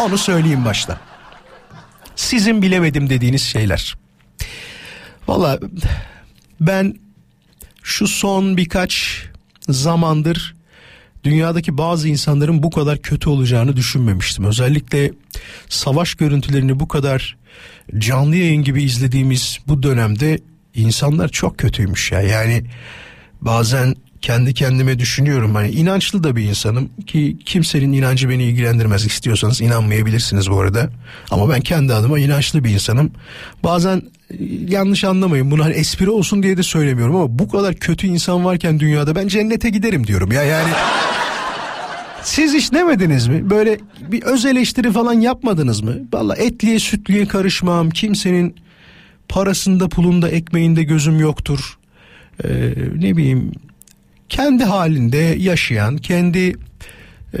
Onu söyleyeyim başta. Sizin bilemedim dediğiniz şeyler. Valla ben şu son birkaç zamandır dünyadaki bazı insanların bu kadar kötü olacağını düşünmemiştim. Özellikle savaş görüntülerini bu kadar canlı yayın gibi izlediğimiz bu dönemde insanlar çok kötüymüş ya. Yani bazen kendi kendime düşünüyorum. Hani inançlı da bir insanım ki kimsenin inancı beni ilgilendirmez. İstiyorsanız inanmayabilirsiniz bu arada. Ama ben kendi adıma inançlı bir insanım. Bazen e, yanlış anlamayın bunu hani espri olsun diye de söylemiyorum ama bu kadar kötü insan varken dünyada ben cennete giderim diyorum. Ya yani siz hiç demediniz mi? Böyle bir öz eleştiri falan yapmadınız mı? Valla etliye sütliye karışmam. Kimsenin parasında pulunda ekmeğinde gözüm yoktur. Ee, ne bileyim kendi halinde yaşayan, kendi e,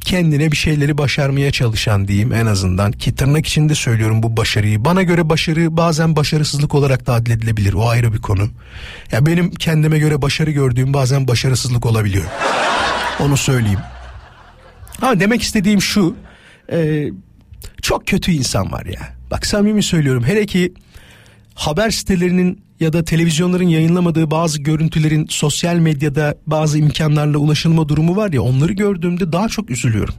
kendine bir şeyleri başarmaya çalışan diyeyim en azından ki tırnak içinde söylüyorum bu başarıyı. Bana göre başarı bazen başarısızlık olarak da adledilebilir. O ayrı bir konu. Ya benim kendime göre başarı gördüğüm bazen başarısızlık olabiliyor. Onu söyleyeyim. Ama demek istediğim şu. E, çok kötü insan var ya. Bak samimi söylüyorum. Hele ki haber sitelerinin ya da televizyonların yayınlamadığı bazı görüntülerin sosyal medyada bazı imkanlarla ulaşılma durumu var ya onları gördüğümde daha çok üzülüyorum.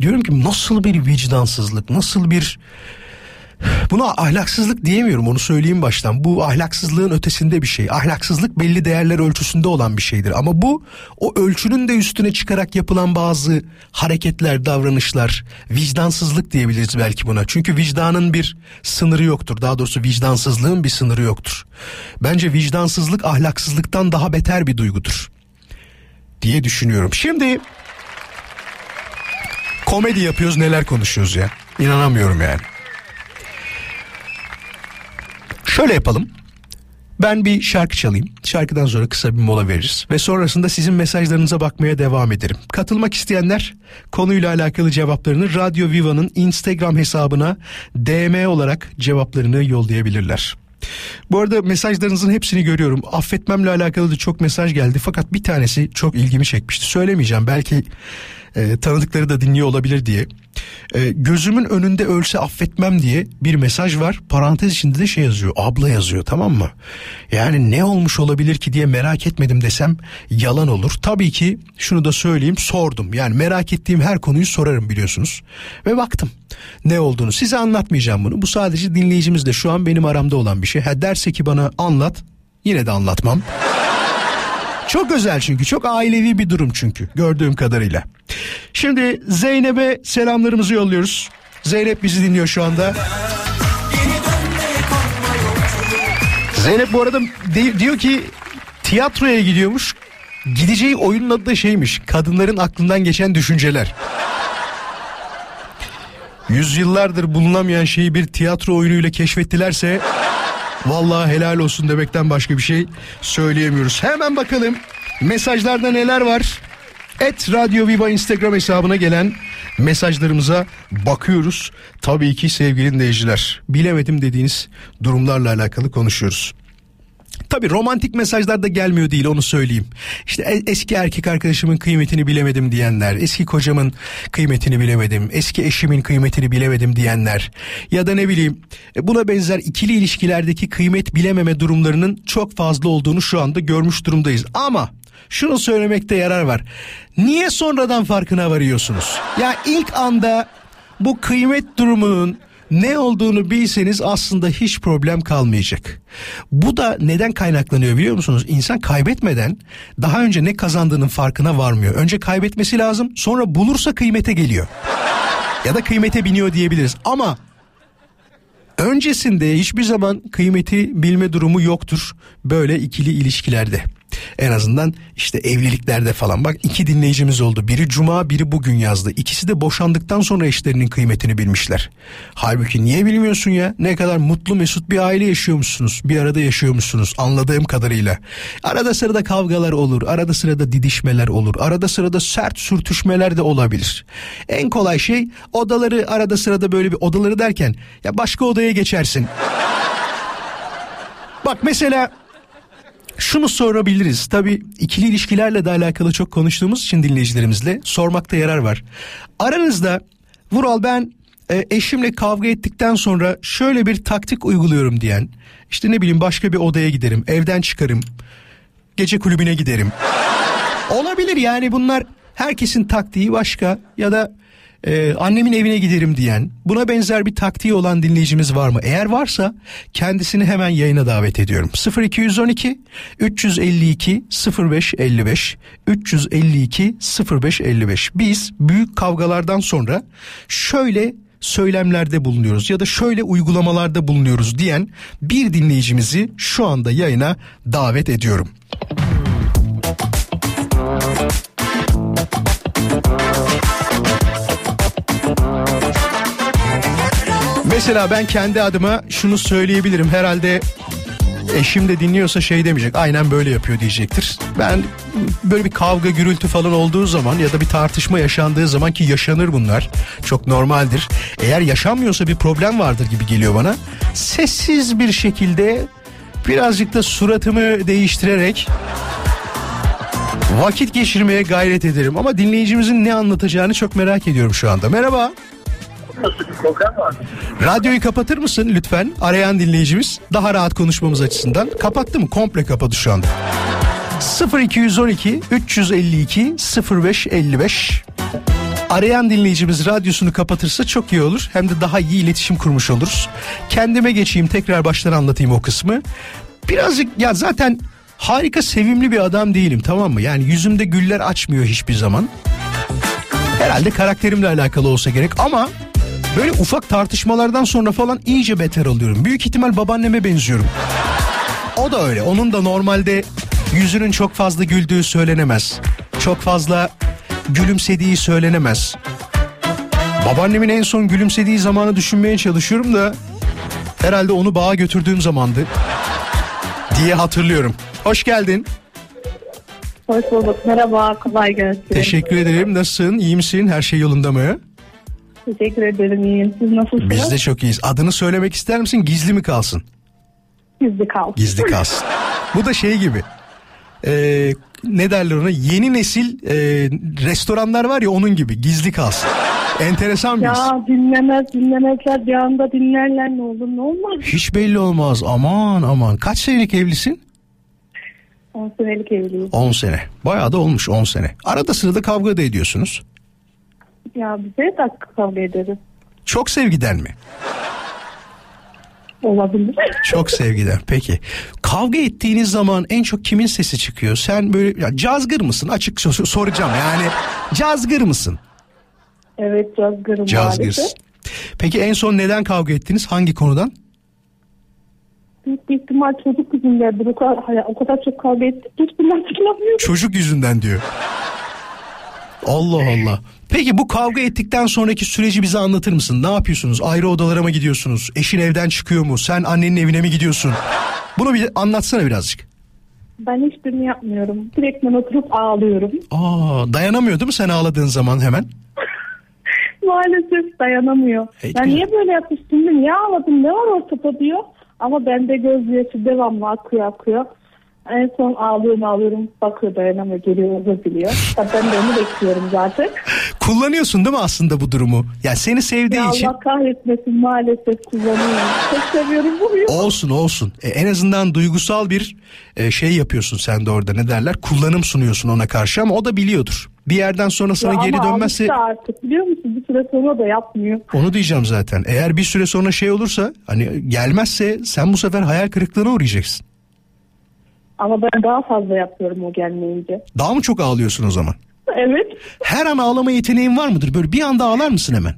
Diyorum ki nasıl bir vicdansızlık, nasıl bir Buna ahlaksızlık diyemiyorum onu söyleyeyim baştan. Bu ahlaksızlığın ötesinde bir şey. Ahlaksızlık belli değerler ölçüsünde olan bir şeydir. Ama bu o ölçünün de üstüne çıkarak yapılan bazı hareketler, davranışlar, vicdansızlık diyebiliriz belki buna. Çünkü vicdanın bir sınırı yoktur. Daha doğrusu vicdansızlığın bir sınırı yoktur. Bence vicdansızlık ahlaksızlıktan daha beter bir duygudur diye düşünüyorum. Şimdi komedi yapıyoruz neler konuşuyoruz ya. İnanamıyorum yani. Şöyle yapalım. Ben bir şarkı çalayım. Şarkıdan sonra kısa bir mola veririz. Ve sonrasında sizin mesajlarınıza bakmaya devam ederim. Katılmak isteyenler konuyla alakalı cevaplarını Radyo Viva'nın Instagram hesabına DM olarak cevaplarını yollayabilirler. Bu arada mesajlarınızın hepsini görüyorum. Affetmemle alakalı da çok mesaj geldi. Fakat bir tanesi çok ilgimi çekmişti. Söylemeyeceğim. Belki e, tanıdıkları da dinliyor olabilir diye. E, gözümün önünde ölse affetmem diye bir mesaj var. Parantez içinde de şey yazıyor. Abla yazıyor tamam mı? Yani ne olmuş olabilir ki diye merak etmedim desem yalan olur. Tabii ki şunu da söyleyeyim sordum. Yani merak ettiğim her konuyu sorarım biliyorsunuz. Ve baktım ne olduğunu. Size anlatmayacağım bunu. Bu sadece dinleyicimizle şu an benim aramda olan bir şey. Ha derse ki bana anlat yine de anlatmam. *laughs* Çok özel çünkü çok ailevi bir durum çünkü gördüğüm kadarıyla. Şimdi Zeynep'e selamlarımızı yolluyoruz. Zeynep bizi dinliyor şu anda. Zeynep bu arada de- diyor ki tiyatroya gidiyormuş. Gideceği oyunun adı da şeymiş. Kadınların aklından geçen düşünceler. Yüzyıllardır bulunamayan şeyi bir tiyatro oyunuyla keşfettilerse vallahi helal olsun demekten başka bir şey söyleyemiyoruz. Hemen bakalım mesajlarda neler var. Et Radyo Viva Instagram hesabına gelen mesajlarımıza bakıyoruz. Tabii ki sevgili dinleyiciler. Bilemedim dediğiniz durumlarla alakalı konuşuyoruz. Tabii romantik mesajlar da gelmiyor değil onu söyleyeyim. İşte e- eski erkek arkadaşımın kıymetini bilemedim diyenler, eski kocamın kıymetini bilemedim, eski eşimin kıymetini bilemedim diyenler ya da ne bileyim e, buna benzer ikili ilişkilerdeki kıymet bilememe durumlarının çok fazla olduğunu şu anda görmüş durumdayız. Ama şunu söylemekte yarar var. Niye sonradan farkına varıyorsunuz? Ya ilk anda bu kıymet durumunun ne olduğunu bilseniz aslında hiç problem kalmayacak. Bu da neden kaynaklanıyor biliyor musunuz? İnsan kaybetmeden daha önce ne kazandığının farkına varmıyor. Önce kaybetmesi lazım sonra bulursa kıymete geliyor. ya da kıymete biniyor diyebiliriz ama öncesinde hiçbir zaman kıymeti bilme durumu yoktur böyle ikili ilişkilerde. En azından işte evliliklerde falan bak iki dinleyicimiz oldu. Biri cuma biri bugün yazdı. İkisi de boşandıktan sonra eşlerinin kıymetini bilmişler. Halbuki niye bilmiyorsun ya? Ne kadar mutlu mesut bir aile yaşıyormuşsunuz. Bir arada yaşıyormuşsunuz anladığım kadarıyla. Arada sırada kavgalar olur. Arada sırada didişmeler olur. Arada sırada sert sürtüşmeler de olabilir. En kolay şey odaları arada sırada böyle bir odaları derken ya başka odaya geçersin. *laughs* Bak mesela şunu sorabiliriz. Tabii ikili ilişkilerle de alakalı çok konuştuğumuz için dinleyicilerimizle sormakta yarar var. Aranızda Vural ben e, eşimle kavga ettikten sonra şöyle bir taktik uyguluyorum diyen işte ne bileyim başka bir odaya giderim evden çıkarım gece kulübüne giderim *laughs* olabilir yani bunlar herkesin taktiği başka ya da Ee, annemin evine giderim diyen buna benzer bir taktiği olan dinleyicimiz var mı? Eğer varsa kendisini hemen yayına davet ediyorum. 0212 352 0555 352 0555 biz büyük kavgalardan sonra şöyle söylemlerde bulunuyoruz ya da şöyle uygulamalarda bulunuyoruz diyen bir dinleyicimizi şu anda yayına davet ediyorum. Mesela ben kendi adıma şunu söyleyebilirim. Herhalde eşim de dinliyorsa şey demeyecek. Aynen böyle yapıyor diyecektir. Ben böyle bir kavga gürültü falan olduğu zaman ya da bir tartışma yaşandığı zaman ki yaşanır bunlar. Çok normaldir. Eğer yaşanmıyorsa bir problem vardır gibi geliyor bana. Sessiz bir şekilde birazcık da suratımı değiştirerek vakit geçirmeye gayret ederim. Ama dinleyicimizin ne anlatacağını çok merak ediyorum şu anda. Merhaba. Radyoyu kapatır mısın lütfen? Arayan dinleyicimiz daha rahat konuşmamız açısından. Kapattı mı? Komple kapadı şu anda. 0212 352 0555 Arayan dinleyicimiz radyosunu kapatırsa çok iyi olur. Hem de daha iyi iletişim kurmuş oluruz. Kendime geçeyim tekrar baştan anlatayım o kısmı. Birazcık ya zaten harika sevimli bir adam değilim tamam mı? Yani yüzümde güller açmıyor hiçbir zaman. Herhalde karakterimle alakalı olsa gerek ama böyle ufak tartışmalardan sonra falan iyice beter oluyorum. Büyük ihtimal babaanneme benziyorum. O da öyle. Onun da normalde yüzünün çok fazla güldüğü söylenemez. Çok fazla gülümsediği söylenemez. Babaannemin en son gülümsediği zamanı düşünmeye çalışıyorum da herhalde onu bağa götürdüğüm zamandı diye hatırlıyorum. Hoş geldin. Hoş bulduk. Merhaba. Kolay gelsin. Teşekkür ederim. Nasılsın? İyi misin? Her şey yolunda mı? Teşekkür ederim. İyiyim. Siz nasılsınız? Biz de çok iyiyiz. Adını söylemek ister misin? Gizli mi kalsın? Gizli kal. Gizli kalsın. Bu da şey gibi. Ee, ne derler ona? Yeni nesil e, restoranlar var ya onun gibi. Gizli kalsın. Enteresan bir. Ya dinlemez dinlemezler bir anda dinlerler ne olur ne olmaz. Hiç belli olmaz. Aman aman. Kaç senelik evlisin? 10 senelik evliyim. 10 sene. Bayağı da olmuş 10 sene. Arada sırada kavga da ediyorsunuz. Ya bize de kavga ederiz. Çok sevgiden mi? Olabilir. Çok sevgiden. Peki. Kavga ettiğiniz zaman en çok kimin sesi çıkıyor? Sen böyle ya cazgır mısın? Açık sor- soracağım yani. Cazgır mısın? Evet cazgırım maalesef. Peki en son neden kavga ettiniz? Hangi konudan? Büyük bir ihtimal çocuk yüzündedir. O kadar, o kadar çok kavga ettik. Hiçbirinden hatırlamıyorum. Çocuk yüzünden diyor. Allah Allah. Peki bu kavga ettikten sonraki süreci bize anlatır mısın? Ne yapıyorsunuz? Ayrı odalara mı gidiyorsunuz? Eşin evden çıkıyor mu? Sen annenin evine mi gidiyorsun? Bunu bir anlatsana birazcık. Ben hiçbirini yapmıyorum. Ben oturup ağlıyorum. Aa, dayanamıyor değil mi sen ağladığın zaman hemen? *laughs* Maalesef dayanamıyor. Hiç ya mi? niye böyle şimdi niye ağladın ne var ortada diyor. Ama bende gözyaşı devamlı akıyor akıyor. En son ağlıyorum ağlıyorum bakıyor dayanamıyor geliyor özür diliyor. Tabii ben de onu bekliyorum zaten. Kullanıyorsun değil mi aslında bu durumu? Ya seni sevdiği Ya için Allah kahretmesin maalesef kullanıyorum. Çok seviyorum bu huyu. olsun olsun. E, en azından duygusal bir e, şey yapıyorsun sen de orada ne derler? Kullanım sunuyorsun ona karşı ama o da biliyordur. Bir yerden sonra sana Ya geri ama dönmezse alıştı artık biliyor musun? Bir süre sonra da yapmıyor. onu diyeceğim zaten. Eğer bir süre sonra şey olursa hani gelmezse sen bu sefer hayal kırıklığına uğrayacaksın. Ama ben daha fazla yapıyorum o gelmeyince. Daha mı çok ağlıyorsun o zaman? Evet. Her an ağlama yeteneğin var mıdır? Böyle bir anda ağlar mısın hemen?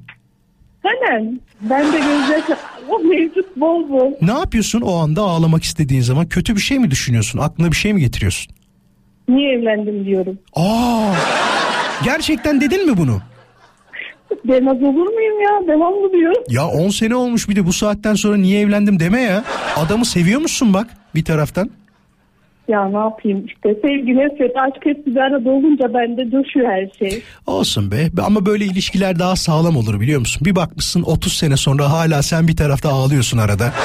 Hemen. Ben de gözyaşı *laughs* o mevcut bol bol. Ne yapıyorsun o anda ağlamak istediğin zaman? Kötü bir şey mi düşünüyorsun? Aklına bir şey mi getiriyorsun? Niye evlendim diyorum. Aa! Gerçekten dedin mi bunu? Demez olur muyum ya? Devamlı diyorum. Ya 10 sene olmuş bir de bu saatten sonra niye evlendim deme ya. Adamı seviyor musun bak bir taraftan? Ya ne yapayım işte sevgi, nefret, aşk hepsi bir arada olunca bende coşuyor her şey. Olsun be ama böyle ilişkiler daha sağlam olur biliyor musun? Bir bakmışsın 30 sene sonra hala sen bir tarafta ağlıyorsun arada. *laughs*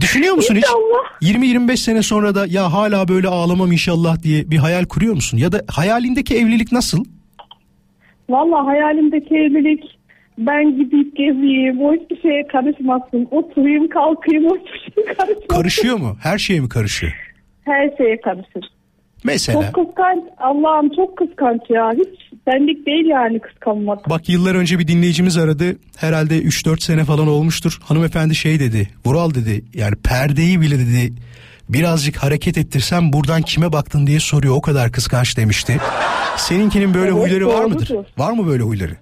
Düşünüyor musun hiç? İnşallah. 20-25 sene sonra da ya hala böyle ağlamam inşallah diye bir hayal kuruyor musun? Ya da hayalindeki evlilik nasıl? Valla hayalimdeki evlilik ben gidip gezeyim, o hiçbir şeye karışmasın. Oturayım, kalkayım, o hiçbir şeye karışmasın. Karışıyor mu? Her şeye mi karışıyor? Her şeye karışır. Mesela. Çok kıskanç. Allah'ım çok kıskanç ya. Hiç benlik değil yani kıskanmak. Bak yıllar önce bir dinleyicimiz aradı. Herhalde 3-4 sene falan olmuştur. Hanımefendi şey dedi. Vural dedi. Yani perdeyi bile dedi. Birazcık hareket ettirsem buradan kime baktın diye soruyor. O kadar kıskanç demişti. Seninkinin böyle Evet, huyları var mıdır? Var mı böyle huyları?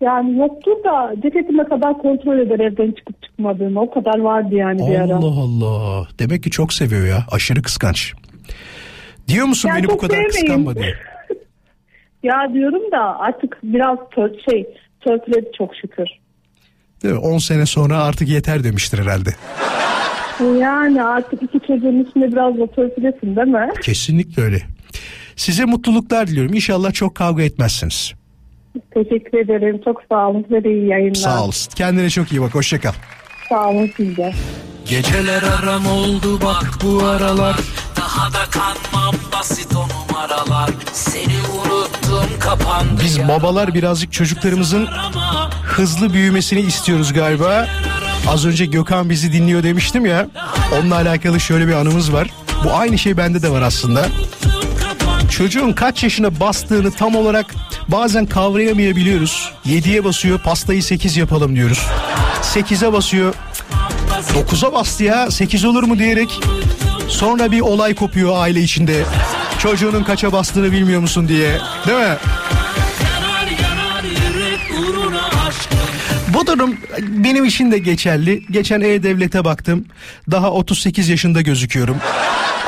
Yani yoktur da ceketime kadar kontrol eder evden çıkıp çıkmadığımı. O kadar vardı yani bir ara. Allah Allah. Demek ki çok seviyor ya. Aşırı kıskanç. Diyor musun Ya beni bu kadar sevmeyin. kıskanma diye. *laughs* Ya diyorum da artık biraz tör, şey törpüledi çok şükür. Değil mi? 10 sene sonra artık yeter demiştir herhalde. Yani artık iki çocuğun içinde biraz da törpülesin değil mi? Kesinlikle öyle. Size mutluluklar diliyorum. İnşallah çok kavga etmezsiniz. Teşekkür ederim. Çok sağ olun. Size de iyi yayınlar. Sağ olasın. Kendine çok iyi bak. Hoşça kal. Sağ olun siz de. Geceler aram oldu bak bu aralar Daha da kanmam basit o numaralar Seni unuttum kapandı Biz babalar birazcık çocuklarımızın hızlı büyümesini istiyoruz galiba. Az önce Gökhan bizi dinliyor demiştim ya. Onunla alakalı şöyle bir anımız var. Bu aynı şey bende de var aslında. Çocuğun kaç yaşına bastığını tam olarak bazen kavrayamayabiliyoruz. 7'ye basıyor pastayı 8 yapalım diyoruz. 8'e basıyor 9'a bastı ya 8 olur mu diyerek sonra bir olay kopuyor aile içinde. Çocuğunun kaça bastığını bilmiyor musun diye değil mi? Bu durum benim için de geçerli. Geçen E-Devlet'e baktım. Daha 38 yaşında gözüküyorum.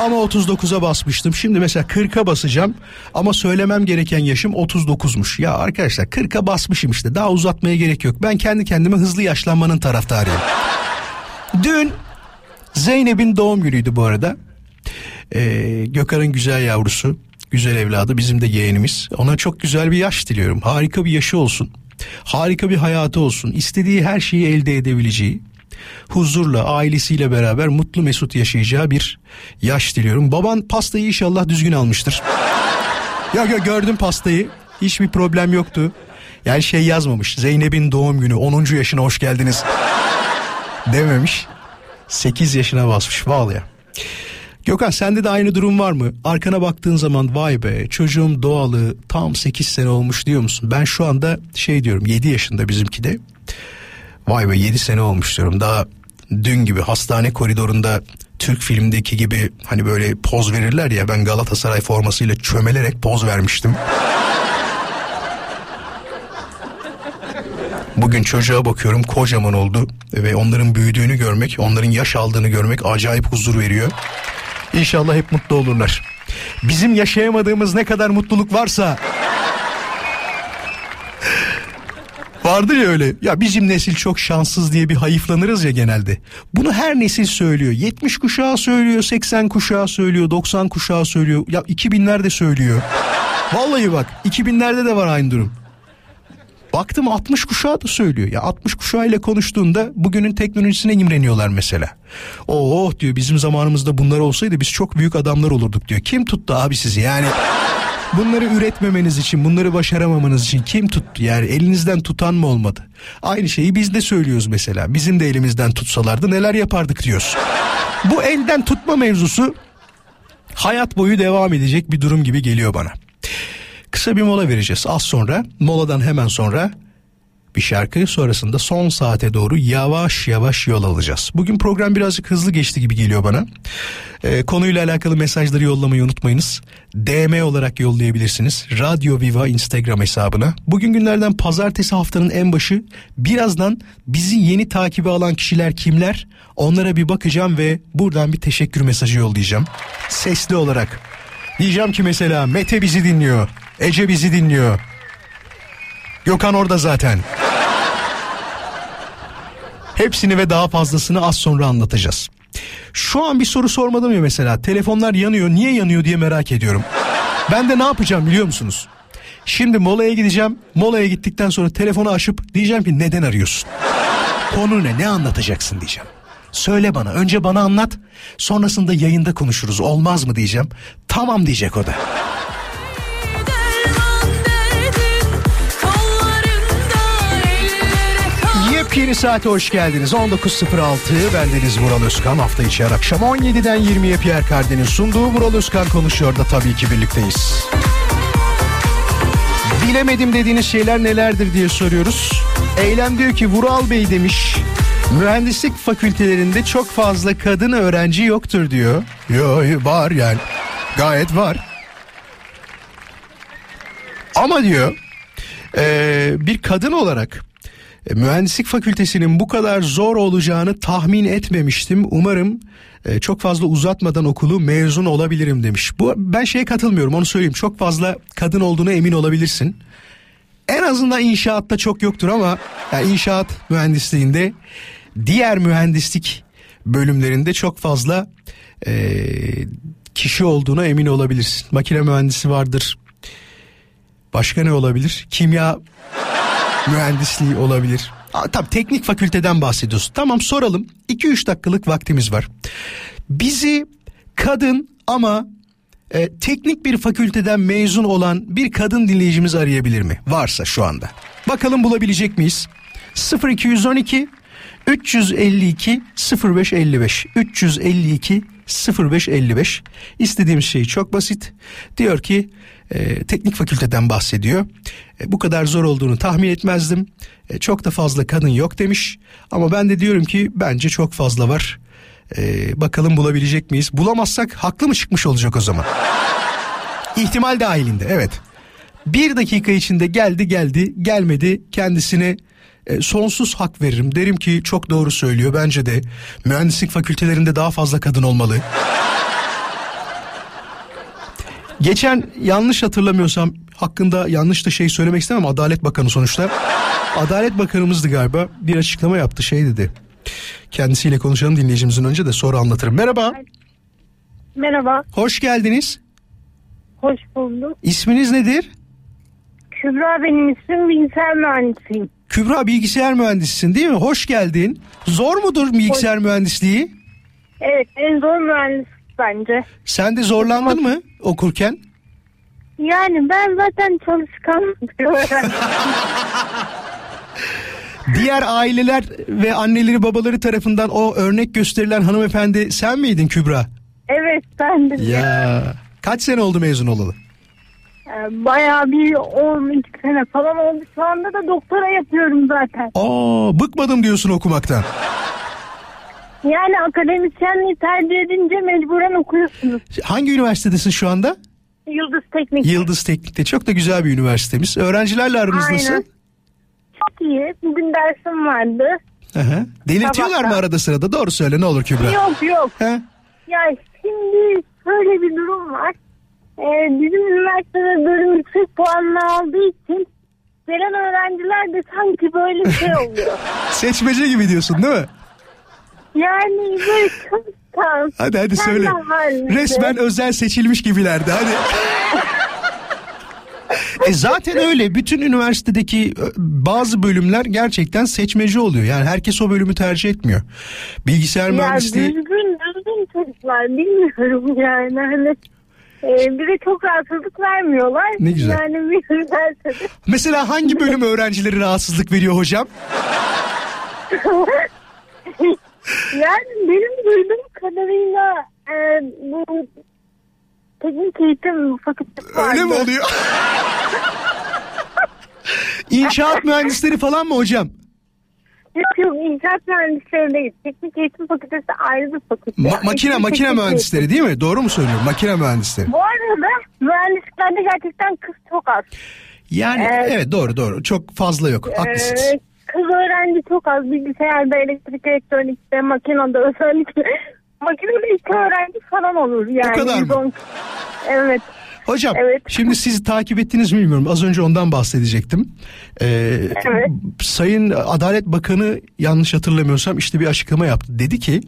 Ama 39'a basmıştım. Şimdi mesela 40'a basacağım. Ama söylemem gereken yaşım 39'muş. Ya arkadaşlar 40'a basmışım işte. Daha uzatmaya gerek yok. Ben kendi kendime hızlı yaşlanmanın taraftarıyım. Dün Zeynep'in doğum günüydü bu arada. Ee, Gökhan'ın güzel yavrusu. Güzel evladı bizim de yeğenimiz. Ona çok güzel bir yaş diliyorum. Harika bir yaşı olsun. Harika bir hayatı olsun. İstediği her şeyi elde edebileceği. Huzurla ailesiyle beraber mutlu mesut yaşayacağı bir yaş diliyorum. Baban pastayı inşallah düzgün almıştır. ya gördüm pastayı. Hiçbir problem yoktu. Yani şey yazmamış. Zeynep'in doğum günü 10. yaşına hoş geldiniz. Dememiş. 8 yaşına basmış vallahi. Gökhan sende de aynı durum var mı? Arkana baktığın zaman vay be çocuğum doğalı tam 8 sene olmuş diyor musun? Ben şu anda şey diyorum 7 yaşında bizimki de. Vay be 7 sene olmuş diyorum. Daha dün gibi hastane koridorunda Türk filmdeki gibi hani böyle poz verirler ya ben Galatasaray formasıyla çömelerek poz vermiştim. Bugün çocuğa bakıyorum kocaman oldu ve onların büyüdüğünü görmek, onların yaş aldığını görmek acayip huzur veriyor. İnşallah hep mutlu olurlar. Bizim yaşayamadığımız ne kadar mutluluk varsa Vardır ya öyle. Ya bizim nesil çok şanssız diye bir hayıflanırız ya genelde. Bunu her nesil söylüyor. 70 kuşağı söylüyor, 80 kuşağı söylüyor, 90 kuşağı söylüyor. Ya 2000'lerde söylüyor. Vallahi bak 2000'lerde de var aynı durum. Baktım 60 kuşağı da söylüyor. Ya 60 kuşağıyla konuştuğunda bugünün teknolojisine imreniyorlar mesela. Oh diyor bizim zamanımızda bunlar olsaydı biz çok büyük adamlar olurduk diyor. Kim tuttu abi sizi yani? Bunları üretmemeniz için, bunları başaramamanız için kim tuttu? Yani elinizden tutan mı olmadı? Aynı şeyi biz de söylüyoruz mesela. Bizim de elimizden tutsalardı neler yapardık diyoruz. Bu elden tutma mevzusu hayat boyu devam edecek bir durum gibi geliyor bana. Kısa bir mola vereceğiz az sonra. Moladan hemen sonra bir şarkı sonrasında son saate doğru yavaş yavaş yol alacağız. Bugün program birazcık hızlı geçti gibi geliyor bana. Ee, konuyla alakalı mesajları yollamayı unutmayınız. DM olarak yollayabilirsiniz. Radyo Viva Instagram hesabına. Bugün günlerden pazartesi haftanın en başı. Birazdan bizi yeni takibe alan kişiler kimler? Onlara bir bakacağım ve buradan bir teşekkür mesajı yollayacağım. Sesli olarak. Diyeceğim ki mesela Mete bizi dinliyor. Ece bizi dinliyor. Gökhan orada zaten. Hepsini ve daha fazlasını az sonra anlatacağız. Şu an bir soru sormadım ya mesela. Telefonlar yanıyor. Niye yanıyor diye merak ediyorum. Ben de ne yapacağım biliyor musunuz? Şimdi molaya gideceğim. Molaya gittikten sonra telefonu açıp diyeceğim ki neden arıyorsun? Konu ne? Ne anlatacaksın diyeceğim. Söyle bana. Önce bana anlat. Sonrasında yayında konuşuruz. Olmaz mı diyeceğim. Tamam diyecek o da. Yeni saate hoş geldiniz. 19.06 bendeniz Vural Özkan. Hafta içi her akşam 17'den 20'ye Pierre Cardin'in sunduğu Vural Özkan konuşuyor da tabii ki birlikteyiz. Bilemedim dediğiniz şeyler nelerdir diye soruyoruz. Eylem diyor ki Vural Bey demiş mühendislik fakültelerinde çok fazla kadın öğrenci yoktur diyor. Yo var yani gayet var. Ama diyor eee, bir kadın olarak e, mühendislik fakültesinin bu kadar zor olacağını tahmin etmemiştim. Umarım e, çok fazla uzatmadan okulu mezun olabilirim demiş. Bu ben şeye katılmıyorum onu söyleyeyim. Çok fazla kadın olduğuna emin olabilirsin. En azından inşaatta çok yoktur ama yani inşaat mühendisliğinde diğer mühendislik bölümlerinde çok fazla e, kişi olduğuna emin olabilirsin. Makine mühendisi vardır. Başka ne olabilir? Kimya mühendisliği olabilir. Aa, teknik fakülteden bahsediyorsun. Tamam soralım. 2-3 dakikalık vaktimiz var. Bizi kadın ama e, teknik bir fakülteden mezun olan bir kadın dinleyicimiz arayabilir mi? Varsa şu anda. Bakalım bulabilecek miyiz? 0212 352 0555 352 0555 istediğimiz şey çok basit. Diyor ki e, teknik fakülteden bahsediyor. E, bu kadar zor olduğunu tahmin etmezdim. E, çok da fazla kadın yok demiş. Ama ben de diyorum ki bence çok fazla var. E, bakalım bulabilecek miyiz? Bulamazsak haklı mı çıkmış olacak o zaman? İhtimal dahilinde evet. Bir dakika içinde geldi geldi gelmedi kendisine e, sonsuz hak veririm. Derim ki çok doğru söylüyor bence de mühendislik fakültelerinde daha fazla kadın olmalı. Geçen yanlış hatırlamıyorsam hakkında yanlış da şey söylemek istemem Adalet Bakanı sonuçta. Adalet Bakanımızdı galiba bir açıklama yaptı şey dedi. Kendisiyle konuşalım dinleyicimizin önce de sonra anlatırım. Merhaba. Merhaba, Hoş geldiniz. hoş bulduk. İsminiz nedir? Kübra benim ismim, bilgisayar mühendisiyim. Kübra bilgisayar mühendisisin değil mi? Hoş geldin. Zor mudur bilgisayar mühendisliği? Evet, en zor mühendislik bence. Sen de zorlandın mı okurken? Yani ben zaten çalışkan bir öğrenciyim. *laughs* Diğer aileler ve anneleri babaları tarafından o örnek gösterilen hanımefendi sen miydin Kübra? evet, ben de. Ya kaç sene oldu mezun olalı? Ee, Bayağı bir 12 sene falan oldu. Şu anda da doktora yapıyorum zaten. Aa bıkmadım diyorsun okumaktan. *laughs* Yani akademisyenliği tercih edince mecburen okuyorsunuz. Hangi üniversitedesin şu anda? Yıldız Teknik. Yıldız Teknik'te çok da güzel bir üniversitemiz. Öğrencilerle aranız Aynen. nasıl? Çok iyi. Bugün dersim vardı. Hı hı. Delirtiyorlar mı Sabahtan. arada sırada? Doğru söyle ne olur Kübra. Yok yok. He? Ya şimdi şöyle bir durum var. Ee, bizim üniversitede bölüm yüksek puanla aldığı için gelen öğrenciler de sanki böyle şey *laughs* oluyor. Seçmece gibi diyorsun değil mi? Yani böyle çok tam. Hadi hadi söyle. Resmen özel seçilmiş gibilerdi hadi. e zaten öyle. Bütün üniversitedeki ö, bazı bölümler gerçekten seçmeci oluyor. Yani herkes o bölümü tercih etmiyor. Bilgisayar Ya mühendisliği düzgün düzgün çocuklar bilmiyorum *laughs* yani. Hani, e, bize çok rahatsızlık vermiyorlar. Ne güzel. Yani bir üniversitede. Mesela hangi bölüm öğrencileri rahatsızlık veriyor hocam? *laughs* yani benim duyduğum kadarıyla e, bu teknik eğitim fakültesi vardı. Öyle mi oluyor? İnşaat mühendisleri falan mı hocam? Yok yok inşaat mühendisleri değil. Teknik eğitim fakültesi ayrı bir fakülte. Ma- makine Eğitim makine teknik mühendisleri değil mi? Doğru mu söylüyorum? Makine mühendisleri. Bu arada mühendisliklerde gerçekten kız çok az. Yani Evet. evet doğru doğru. Çok fazla yok. Haklısınız. Ee, kız öğrenci çok az. Bilgisayarda, elektrik, elektronikte, makinede özellikle. Makinede iki öğrenci falan olur. Yani kadar mı? 110 Evet. Hocam Evet. şimdi sizi takip ettiniz mi bilmiyorum. Az önce ondan bahsedecektim. Ee, Evet. Sayın Adalet Bakanı yanlış hatırlamıyorsam işte bir açıklama yaptı. Dedi ki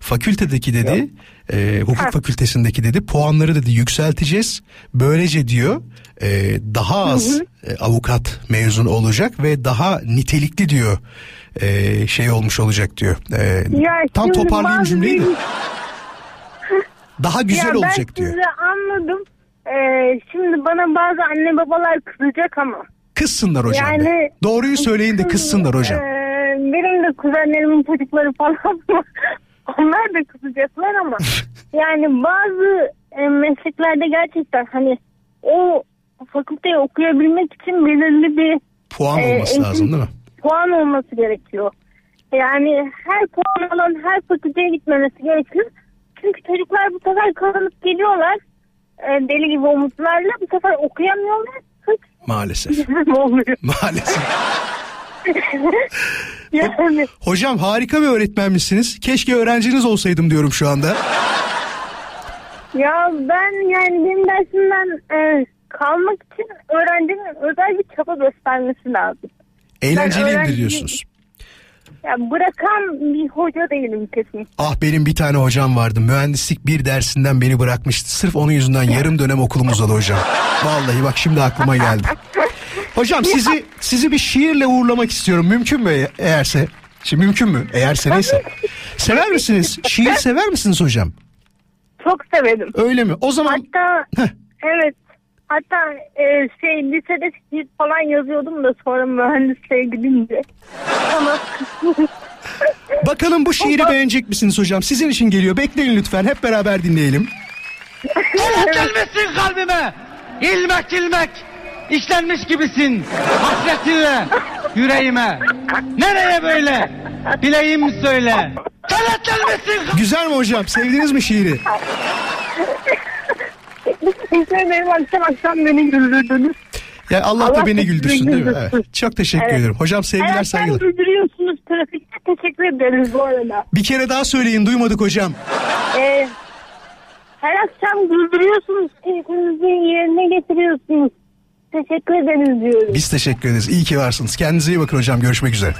fakültedeki dedi e, hukuk fakültesindeki dedi puanları dedi yükselteceğiz. Böylece diyor e, daha az e, avukat mezun olacak ve daha nitelikli diyor e, şey olmuş olacak diyor. E, Ya tam toparlayayım cümleyi de. *laughs* Daha güzel ya olacak ben diyor. sizi anladım. Ee, şimdi bana bazı anne babalar kızacak ama. Kızsınlar hocam. Yani- de. Doğruyu söyleyin de kızsınlar hocam. Ee, benim de kuzenlerimin çocukları falan. Onlar da kızacaklar ama *laughs* yani bazı e, mesleklerde gerçekten hani o fakülteyi okuyabilmek için belirli bir Puan e, olması eğitim- lazım değil mi? Puan olması gerekiyor. Yani her puan alan her fakülteye gitmemesi gerekiyor. Çünkü çocuklar bu sefer kazanıp geliyorlar e, deli gibi umutlarla bu sefer okuyamıyorlar. Maalesef. *laughs* Maalesef. *laughs* *laughs* yani Hocam harika bir öğretmenmişsiniz. Keşke öğrenciniz olsaydım diyorum şu anda. Ya ben yani benim dersimden e, kalmak için öğrencinin özel bir çaba göstermesi lazım. Eğlenceliyimdir öğrenci- diyorsunuz. Ya bırakan bir hoca değilim kesin. Ah benim bir tane hocam vardı. Mühendislik bir dersinden beni bırakmıştı. Sırf onun yüzünden yarım dönem okulum uzadı hocam. Vallahi bak şimdi aklıma geldi. *laughs* Hocam sizi sizi bir şiirle uğurlamak istiyorum. Mümkün mü eğerse? Şimdi mümkün mü? Eğerse neyse. *laughs* Sever misiniz? Şiir sever misiniz hocam? Çok severim. Öyle mi? O zaman Hatta evet hatta e, şey lisede şiir falan yazıyordum da sonra mühendisliğe gidince. Ama *laughs* bakalım bu şiiri beğenecek misiniz hocam? Sizin için geliyor. Bekleyin lütfen. Hep beraber dinleyelim. Gelmesin kalbime. İlmek ilmek. İşlenmiş gibisin. Hasretinle yüreğime. Nereye böyle? Bileyim söyle. Kenetlenmesin. Güzel mi hocam? Sevdiniz mi şiiri? Ederim akşam akşam beni güldürdünüz. Ya Allah, da beni güldürsün değil mi? Evet. Çok teşekkür Evet. ederim. Hocam sevgiler Evet, saygılar. güldürüyorsunuz trafikte teşekkür ederiz bu arada. Bir kere daha söyleyin duymadık hocam. Ee, her akşam güldürüyorsunuz keyfinizi yerine getiriyorsunuz. Teşekkür ederiz diyoruz. Biz teşekkür ederiz. İyi ki varsınız. Kendinize iyi bakın hocam. Görüşmek üzere.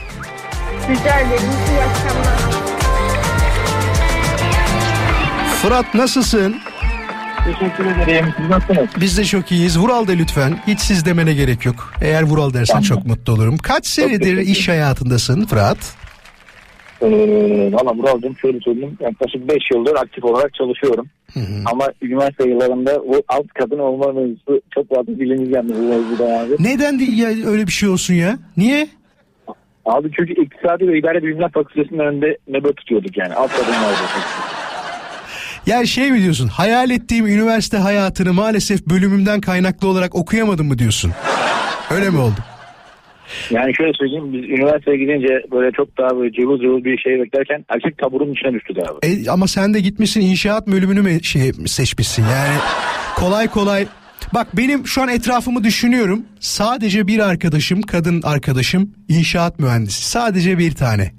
Rica ederim. İyi akşamlar. Fırat nasılsın? Teşekkür ederim. Siz nasılsınız? Biz de çok iyiyiz. Vural de lütfen. Hiç siz demene gerek yok. Eğer Vural dersen çok mutlu olurum. Kaç senedir iş hayatındasın Fırat? Ee, Valla Mural'cığım şöyle söyleyeyim. Yaklaşık 5 yıldır aktif olarak çalışıyorum. Ama üniversite yıllarında o alt kadın olma mevzusu çok fazla yandı bu mevzuda abi. Neden de ya öyle bir şey olsun ya? Niye? Abi çünkü iktisadi ve idare bilimler fakültesinin önünde nöbet tutuyorduk yani. Alt kadın vardı. Yani şey mi diyorsun? Hayal ettiğim üniversite hayatını maalesef bölümümden kaynaklı olarak okuyamadım mı diyorsun? Öyle mi oldu? Yani şöyle söyleyeyim biz üniversiteye gidince böyle çok daha böyle cıvıl cıvıl bir şey beklerken erkek taburun içine düştük abi. E, ama sen de gitmişsin inşaat bölümünü mü şey seçmişsin? Yani kolay kolay bak benim şu an etrafımı düşünüyorum. Sadece bir arkadaşım kadın arkadaşım inşaat mühendisi. Sadece bir tane.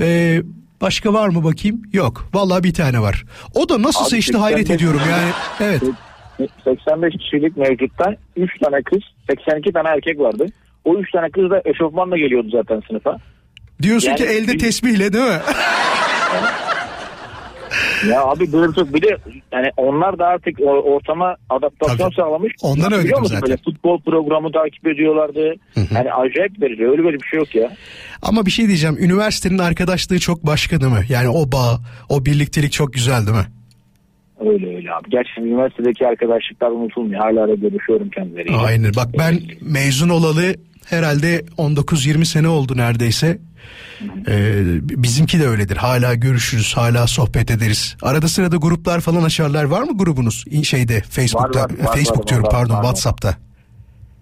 Ee, başka var mı bakayım? Yok. Vallahi bir tane var. O da nasıl Abi seçti hayret 85 ediyorum yani. Evet. 85 kişilik mevcuttan 3 tane kız 82 tane erkek vardı. O 3 tane kız da eşofmanla geliyordu zaten sınıfa. diyorsun Yani ki elde bir- tesbihle değil mi *laughs* Ya abi böyle çok bir de yani onlar da artık ortama adaptasyon sağlamış. Ondan musun? zaten. Böyle futbol programı takip ediyorlardı. Yani acayip verici. Öyle böyle bir şey yok ya. ama bir şey diyeceğim üniversitenin arkadaşlığı çok başka değil mi yani o bağ o birliktelik çok güzel değil mi Öyle öyle abi. Gerçekten üniversitedeki arkadaşlıklar unutulmuyor. Hala da görüşüyorum kendileriyle. Aynen bak ben mezun olalı herhalde 19-20 sene oldu neredeyse. Ee, bizimki de öyledir. Hala görüşürüz, hala sohbet ederiz. Arada sırada gruplar falan açarlar. Var mı grubunuz? Şeyde Facebook'ta, Var, var, var, Facebook var, diyorum var, pardon, var, var. WhatsApp'ta.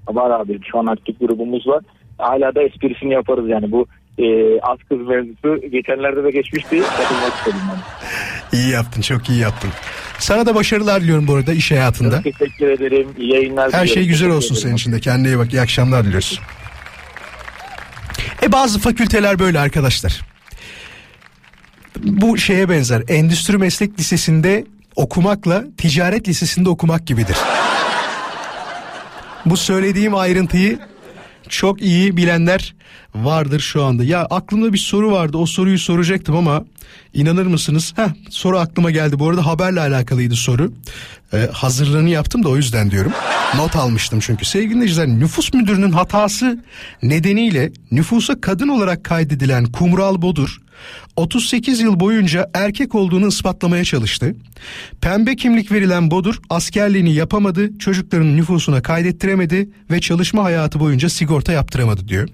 Var abi şu an aktif grubumuz var. Hala da esprisini yaparız yani bu e, az kız mevzusu geçenlerde de geçmişti. Katılmak istedim ben. İyi yaptın, çok iyi yaptın. Sana da başarılar diliyorum bu arada iş hayatında. Çok teşekkür ederim. İyi yayınlar Her şey güzel olsun ederim. senin için de. Kendine iyi bak. İyi akşamlar diliyoruz. E bazı fakülteler böyle arkadaşlar. Bu şeye benzer. Endüstri Meslek Lisesi'nde okumakla ticaret lisesinde okumak gibidir. Bu söylediğim ayrıntıyı çok iyi bilenler vardır şu anda. Ya aklımda bir soru vardı. O soruyu soracaktım ama inanır mısınız? Heh, soru aklıma geldi. Bu arada haberle alakalıydı soru. Ee, hazırlığını yaptım da o yüzden diyorum. Not almıştım çünkü. Sevgili dinleyiciler nüfus müdürünün hatası nedeniyle nüfusa kadın olarak kaydedilen Kumral Bodur 38 yıl boyunca erkek olduğunu ispatlamaya çalıştı. Pembe kimlik verilen Bodur askerliğini yapamadı, çocuklarının nüfusuna kaydettiremedi ve çalışma hayatı boyunca sigorta yaptıramadı diyor.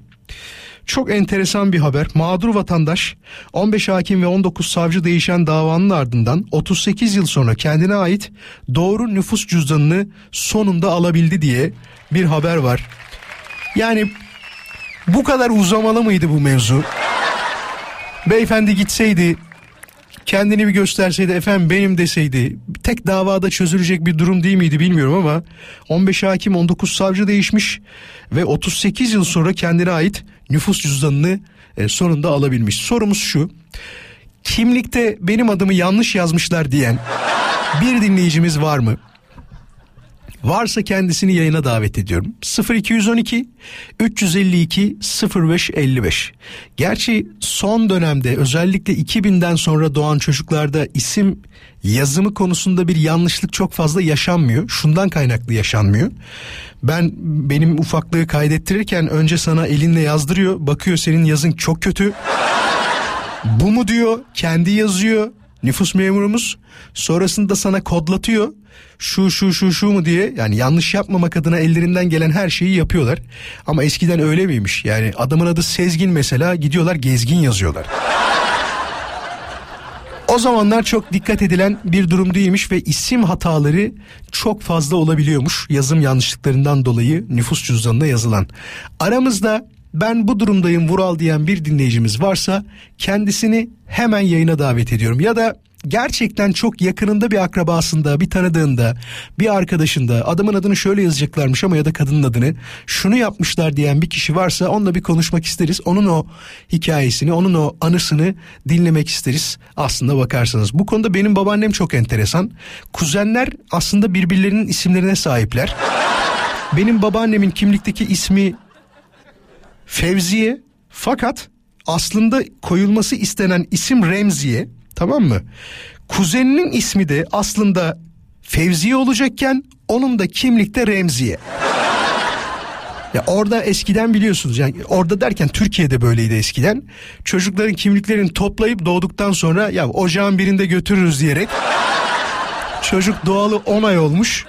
Çok enteresan bir haber. Mağdur vatandaş 15 hakim ve 19 savcı değişen davanın ardından 38 yıl sonra kendine ait doğru nüfus cüzdanını sonunda alabildi diye bir haber var. Yani bu kadar uzamalı mıydı bu mevzu? Beyefendi gitseydi kendini bir gösterseydi efendim benim deseydi tek davada çözülecek bir durum değil miydi bilmiyorum ama 15 hakim 19 savcı değişmiş ve 38 yıl sonra kendine ait nüfus cüzdanını e, sonunda alabilmiş. Sorumuz şu kimlikte benim adımı yanlış yazmışlar diyen bir dinleyicimiz var mı? Varsa kendisini yayına davet ediyorum. 0212 352 0555. Gerçi son dönemde özellikle 2000'den sonra doğan çocuklarda isim yazımı konusunda bir yanlışlık çok fazla yaşanmıyor. Şundan kaynaklı yaşanmıyor. Ben benim ufaklığı kaydettirirken önce sana elinle yazdırıyor. Bakıyor senin yazın çok kötü. Bu mu diyor kendi yazıyor nüfus memurumuz sonrasında sana kodlatıyor şu şu şu şu mu diye yani yanlış yapmamak adına ellerinden gelen her şeyi yapıyorlar ama eskiden öyle miymiş yani adamın adı Sezgin mesela gidiyorlar gezgin yazıyorlar. O zamanlar çok dikkat edilen bir durum değilmiş ve isim hataları çok fazla olabiliyormuş yazım yanlışlıklarından dolayı nüfus cüzdanına yazılan. Aramızda ben bu durumdayım Vural diyen bir dinleyicimiz varsa kendisini hemen yayına davet ediyorum. Ya da gerçekten çok yakınında bir akrabasında, bir tanıdığında, bir arkadaşında adamın adını şöyle yazacaklarmış ama ya da kadının adını şunu yapmışlar diyen bir kişi varsa onunla bir konuşmak isteriz. Onun o hikayesini, onun o anısını dinlemek isteriz. Aslında bakarsanız bu konuda benim babaannem çok enteresan. Kuzenler aslında birbirlerinin isimlerine sahipler. Benim babaannemin kimlikteki ismi Fevziye fakat aslında koyulması istenen isim Remziye tamam mı? Kuzeninin ismi de aslında Fevziye olacakken onun da kimlikte Remziye. *laughs* Ya orada eskiden biliyorsunuz yani orada derken Türkiye'de böyleydi eskiden. Çocukların kimliklerini toplayıp doğduktan sonra ya ocağın birinde götürürüz diyerek *laughs* çocuk doğalı 10 ay olmuş.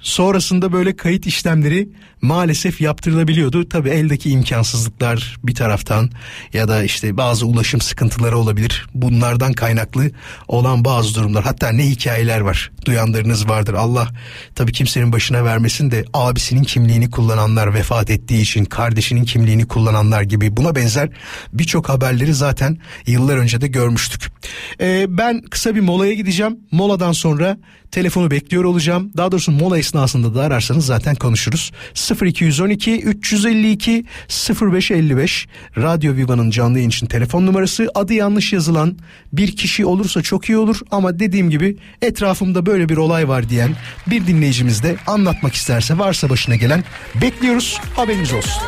Sonrasında böyle kayıt işlemleri maalesef yaptırılabiliyordu. Tabii eldeki imkansızlıklar bir taraftan ya da işte bazı ulaşım sıkıntıları olabilir. Bunlardan kaynaklı olan bazı durumlar. Hatta ne hikayeler var. Duyanlarınız vardır. Allah tabii kimsenin başına vermesin de abisinin kimliğini kullananlar vefat ettiği için kardeşinin kimliğini kullananlar gibi buna benzer birçok haberleri zaten yıllar önce de görmüştük. Ee, ben kısa bir molaya gideceğim. Moladan sonra telefonu bekliyor olacağım. Daha doğrusu mola esnasında da ararsanız zaten konuşuruz. 0212 352 0555 Radyo Viva'nın canlı yayın için telefon numarası. Adı yanlış yazılan bir kişi olursa çok iyi olur ama dediğim gibi etrafımda böyle bir olay var diyen bir dinleyicimiz de anlatmak isterse varsa başına gelen bekliyoruz haberiniz olsun.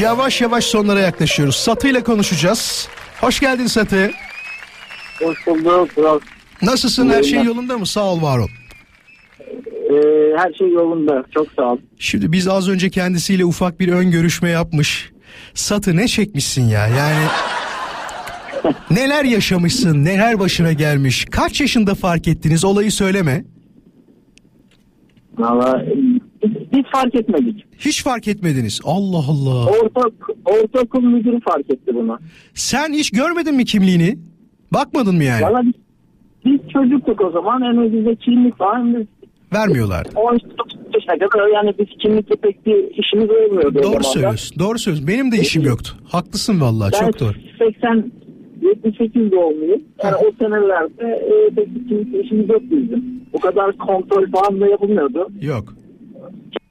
Yavaş yavaş sonlara yaklaşıyoruz. Satı ile konuşacağız. Hoş geldin Satı. Hoş bulduk. Nasılsın? Her şey yolunda mı? Sağ ol var ol. Her şey yolunda. Çok sağ ol. Şimdi biz az önce kendisiyle ufak bir ön görüşme yapmış. Satı ne çekmişsin ya yani *laughs* neler yaşamışsın neler başına gelmiş kaç yaşında fark ettiniz olayı söyleme. Valla biz fark etmedik. Hiç fark etmediniz Allah Allah. Orta, ortaokul müdürü fark etti bunu. Sen hiç görmedin mi kimliğini? Bakmadın mı yani? Valla biz, biz çocuktuk o zaman. Yani bize kimlik falan biz Vermiyorlardı. *laughs* 19 yaşına kadar yani biz kimlikle pek bir işimiz olmuyordu. Doğru söylüyorsun. Doğru söylüyorsun. Benim de işim yoktu. Haklısın vallahi Ben çok doğru. 80 78 doğumluyum. Yani o senelerde e, pek bir kimlikle işimiz yok bizim. O kadar kontrol falan da yapılmıyordu. Yok.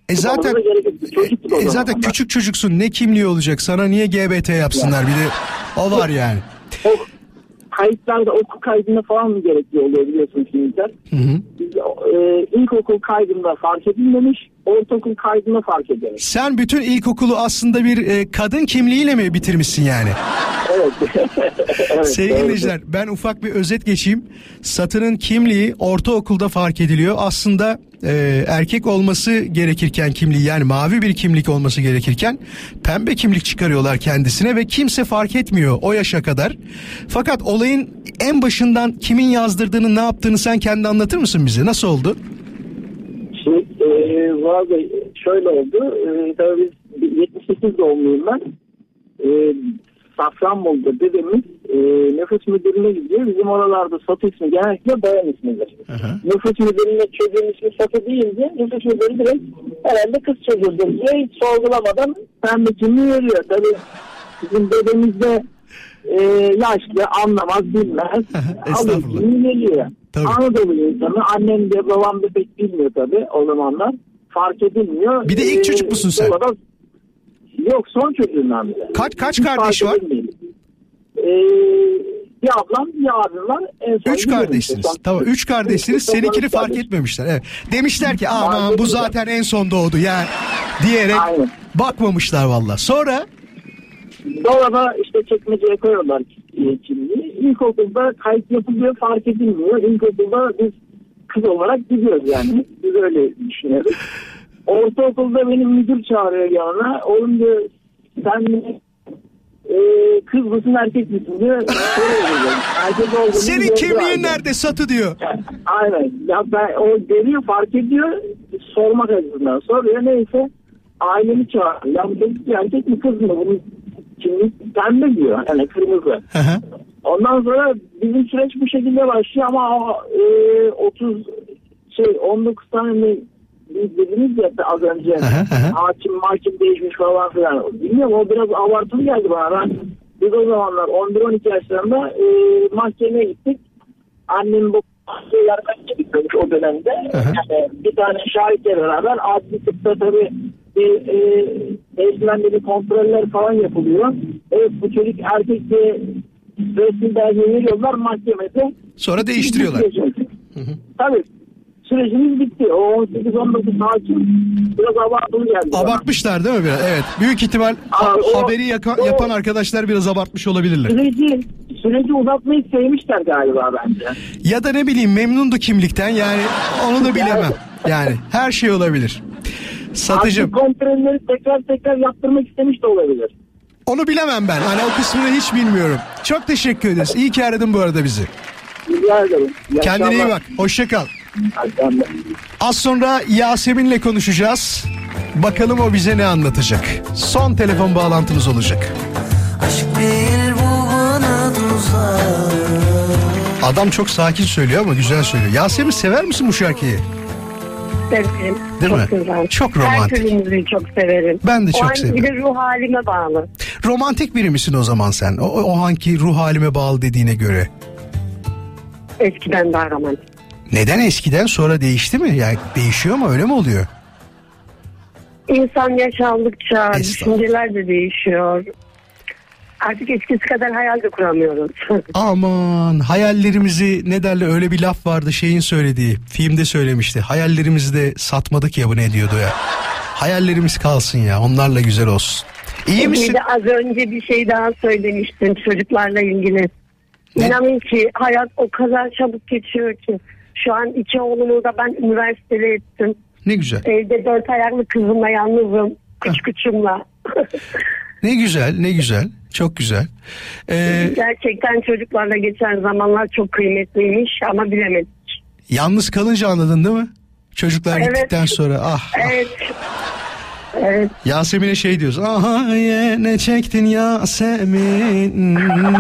E zaten o e zaten küçük çocuksun ne kimliği olacak sana niye GBT yapsınlar bir de o var yani. O kayıtlarda okul kaydında falan mı gerekli oluyor biliyorsun kimlikler. Hı hı. Biz e, ilkokul kaydında fark edilmemiş, ortaokul kaydında fark edilmiş. Sen bütün ilkokulu aslında bir e, kadın kimliğiyle mi bitirmişsin yani? Evet. *laughs* evet Sevgili dinleyiciler ben ufak bir özet geçeyim. Satının kimliği ortaokulda fark ediliyor. Aslında e, erkek olması gerekirken kimliği yani mavi bir kimlik olması gerekirken pembe kimlik çıkarıyorlar kendisine ve kimse fark etmiyor o yaşa kadar. Fakat olayın en başından kimin yazdırdığını ne yaptığını sen kendi anlatır mısın bize? Nasıl oldu? Şey, e, Bey, şöyle oldu. E, tabii biz 78 doğumluyum ben. Ee, Safranbolu'da dedemiz e, nüfus müdürlüğüne gidiyor. Bizim oralarda Satı ismi genellikle bayan ismidir. Nüfus müdürlüğüne çocuğun ismi Satı deyince nüfus müdürü direkt herhalde kız çocuğudur diye hiç sorgulamadan pembe kimliği veriyor. Tabii bizim dedemiz de e, yaşlı anlamaz bilmez. Alıyor kimliği veriyor. Anadolu insanı annem de babam da pek bilmiyor tabii o zamanlar. Fark edilmiyor. Bir de ilk çocuk musun sen? sonra- Yok son çocuğumdan biri. Kaç kaç Hiç kardeş var? Ee, bir ablam bir abim var. En son Üç kardeşsiniz. benim. Tamam üç kardeşsiniz. Seninkini fark kardeş. etmemişler. Evet. Demişler ki aman bu zaten en son doğdu yani diyerek bakmamışlar valla. Sonra Dolaba işte çekmeceye koyuyorlar e, kimliği. İlkokulda kayıt yapılıyor fark edilmiyor. İlkokulda biz kız olarak gidiyoruz yani. Biz öyle düşünüyoruz. *laughs* Ortaokulda benim müdür çağırıyor yanına. Oğlum diyor sen e, kız mısın erkek misin diyor. Erkek olduğunu *laughs* senin kimliğin nerede satı diyor. Aynen. Ya ben o görüyor fark ediyor sormak açısından soruyor neyse ailemi çağırıyor. Ya bu çocuk erkek mi kız mı? Bunun kimlik pembe diyor. Yani kırmızı. Ondan sonra bizim süreç bu şekilde başlıyor ama e, 30 şey 19 tane biz dediniz ya az önce hakim mahkum değişmiş falan filan. Bilmiyorum o biraz abartılı geldi bana. Ben, biz o zamanlar 11-12 yaşlarında e, mahkemeye gittik. Annem bu şeylerden çıkmış o dönemde. Yani bir tane şahitle beraber adli tıpta tabii bir e, beslenmeli kontroller falan yapılıyor. Evet bu çocuk erkek diye resmi belge veriyorlar mahkemede. Sonra değiştiriyorlar. Tabii sürecimiz bitti. O 18-19 hakim biraz abartılı geldi. Abartmışlar değil mi biraz? Evet. Büyük ihtimal Aa, o- haberi yaka- o- yapan arkadaşlar biraz abartmış olabilirler. Süreci, süreci uzatmayı sevmişler galiba bence. Ya da ne bileyim memnundu kimlikten yani onu da bilemem. Yani her şey olabilir. Satıcım Adli kontrolleri tekrar tekrar yaptırmak istemiş de olabilir. onu bilemem ben. Hani o kısmını hiç bilmiyorum. Çok teşekkür ederiz. İyi ki aradın bu arada bizi. Rica ederim. İyi Kendine iyi bak. Hoşça kal. Az sonra Yasemin'le konuşacağız. Bakalım o bize ne anlatacak. Son telefon bağlantımız olacak. Bir bu bana tuzak Adam çok sakin söylüyor ama güzel söylüyor. Yasemin sever misin bu şarkıyı? Severim. Değil çok mi? Güzel. Çok Her romantik. türlü müziği çok severim. Ben de o çok an severim. Bir de ruh halime bağlı. Romantik biri misin o zaman sen? O, o anki ruh halime bağlı dediğine göre. Eskiden daha romantik. Neden eskiden sonra değişti mi? Yani değişiyor mu öyle mi oluyor? İnsan yaş aldıkça düşünceler de değişiyor. Artık eskisi kadar hayal de kuramıyoruz. *laughs* Aman hayallerimizi ne derler öyle bir laf vardı şeyin söylediği filmde söylemişti. Hayallerimizi de satmadık ya bu ne diyordu ya. Hayallerimiz kalsın ya onlarla güzel olsun. İyi Bir misin? de az önce bir şey daha söylemiştin çocuklarla ilgili. İnanın ki hayat o kadar çabuk geçiyor ki. Şu an iki oğlumu da ben üniversitede ettim. Ne güzel. Evde dört ayaklı kızımla yalnızım. Küç küçümle. Ne güzel ne güzel çok güzel. Ee, Gerçekten çocuklarla geçen zamanlar çok kıymetliymiş ama bilemedik. yalnız kalınca anladın değil mi? Çocuklar Evet. gittikten sonra ah Evet. Evet. Yasemin'e şey diyoruz. Aha ye ne çektin Yasemin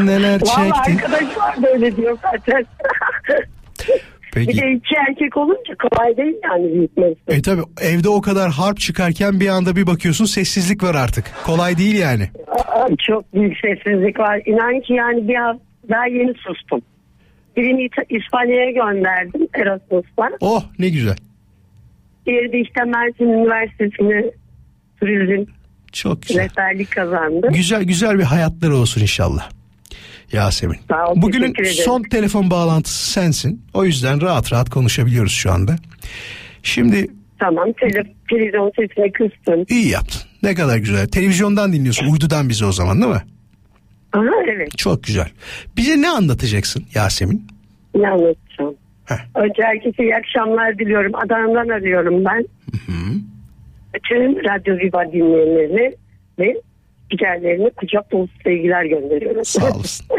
neler Valla çektin. arkadaşlar da öyle diyor zaten. *laughs* Peki. Bir de iki erkek olunca kolay değil yani büyütmesi. E tabi evde o kadar harp çıkarken bir anda bir bakıyorsun sessizlik var artık. Kolay değil yani. Aa, Çok büyük sessizlik var. İnan ki yani bir hafta daha yeni sustum. Birini İspanya'ya gönderdim Erasmus'la. Oh ne güzel. Diğeri de işte Mersin Üniversitesi'ne turizm Çok güzel. rehberlik kazandı. Güzel güzel bir hayatları olsun inşallah. Yasemin. Sağ ol, Bugünün son telefon bağlantısı sensin. O yüzden rahat rahat konuşabiliyoruz şu anda. Şimdi Tamam tele, televizyon sesine kıstım. iyi yaptın. Ne kadar güzel. Televizyondan dinliyorsun. Uydudan bizi o zaman değil mi? Aha evet Çok güzel. Bize ne anlatacaksın Yasemin? ne anlatacağım. Önce herkese iyi akşamlar diliyorum. Adana'dan arıyorum ben. Bütün Radyo Viva dinleyenlerine ve spikerlerine kucak dolusu sevgiler gönderiyorum. Sağ olasın. *laughs*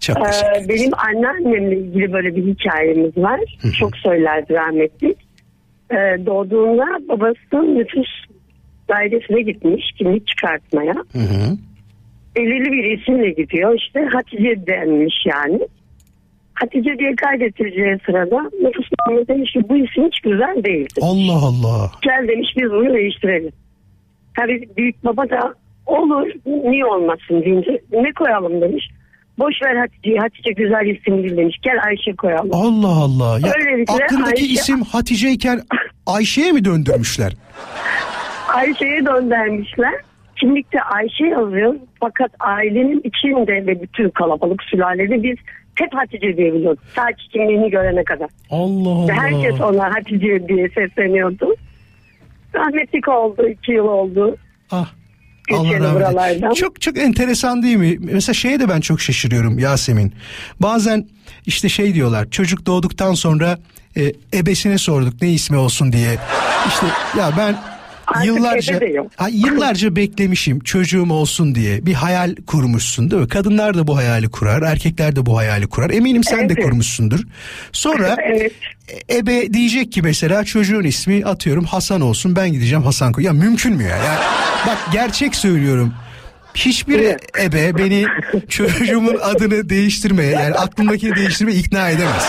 Çok Ee, benim anneannemle ilgili böyle bir hikayemiz var. Çok söylerdi rahmetli. Ee, doğduğunda babası nüfus dairesine gitmiş kimlik çıkartmaya. Hı hı. Belirli bir isimle gidiyor. İşte Hatice denmiş yani. Hatice diye kaydettireceği sırada nüfus memuru demiş ki bu isim hiç güzel değil. demiş. Allah Allah. Gel demiş biz bunu değiştirelim. Tabii büyük baba da olur niye olmasın deyince ne koyalım demiş. Boş ver Hatice'yi Hatice güzel isim değil demiş. Gel Ayşe koyalım. Allah Allah. Ya Öylelikle aklındaki Ayşe- isim Hatice iken *laughs* Ayşe'ye mi döndürmüşler? Ayşe'ye döndürmüşler. Kimlikte Ayşe yazıyor fakat ailenin içinde ve bütün kalabalık sülalede biz hep Hatice diye biliyorduk. Sadece kimliğini görene kadar. Allah Ve herkes ona Hatice diye sesleniyordu. Rahmetlik oldu, iki yıl oldu. Ah. Allah rahmet buralardan. Çok çok enteresan değil mi? Mesela şeye de ben çok şaşırıyorum Yasemin. Bazen işte şey diyorlar çocuk doğduktan sonra e, ebesine sorduk ne ismi olsun diye. İşte ya ben Artık yıllarca de. Ha, yıllarca beklemişim çocuğum olsun diye bir hayal kurmuşsun değil mi? Kadınlar da bu hayali kurar, erkekler de bu hayali kurar. Eminim sen de Evet. kurmuşsundur. Sonra *laughs* Evet. e- ebe diyecek ki mesela çocuğun ismi atıyorum Hasan olsun ben gideceğim Hasan koy. Ya mümkün mü ya? Yani bak gerçek söylüyorum. Hiçbir ebe beni çocuğumun *laughs* adını değiştirmeye yani aklımdakini değiştirmeye ikna edemez.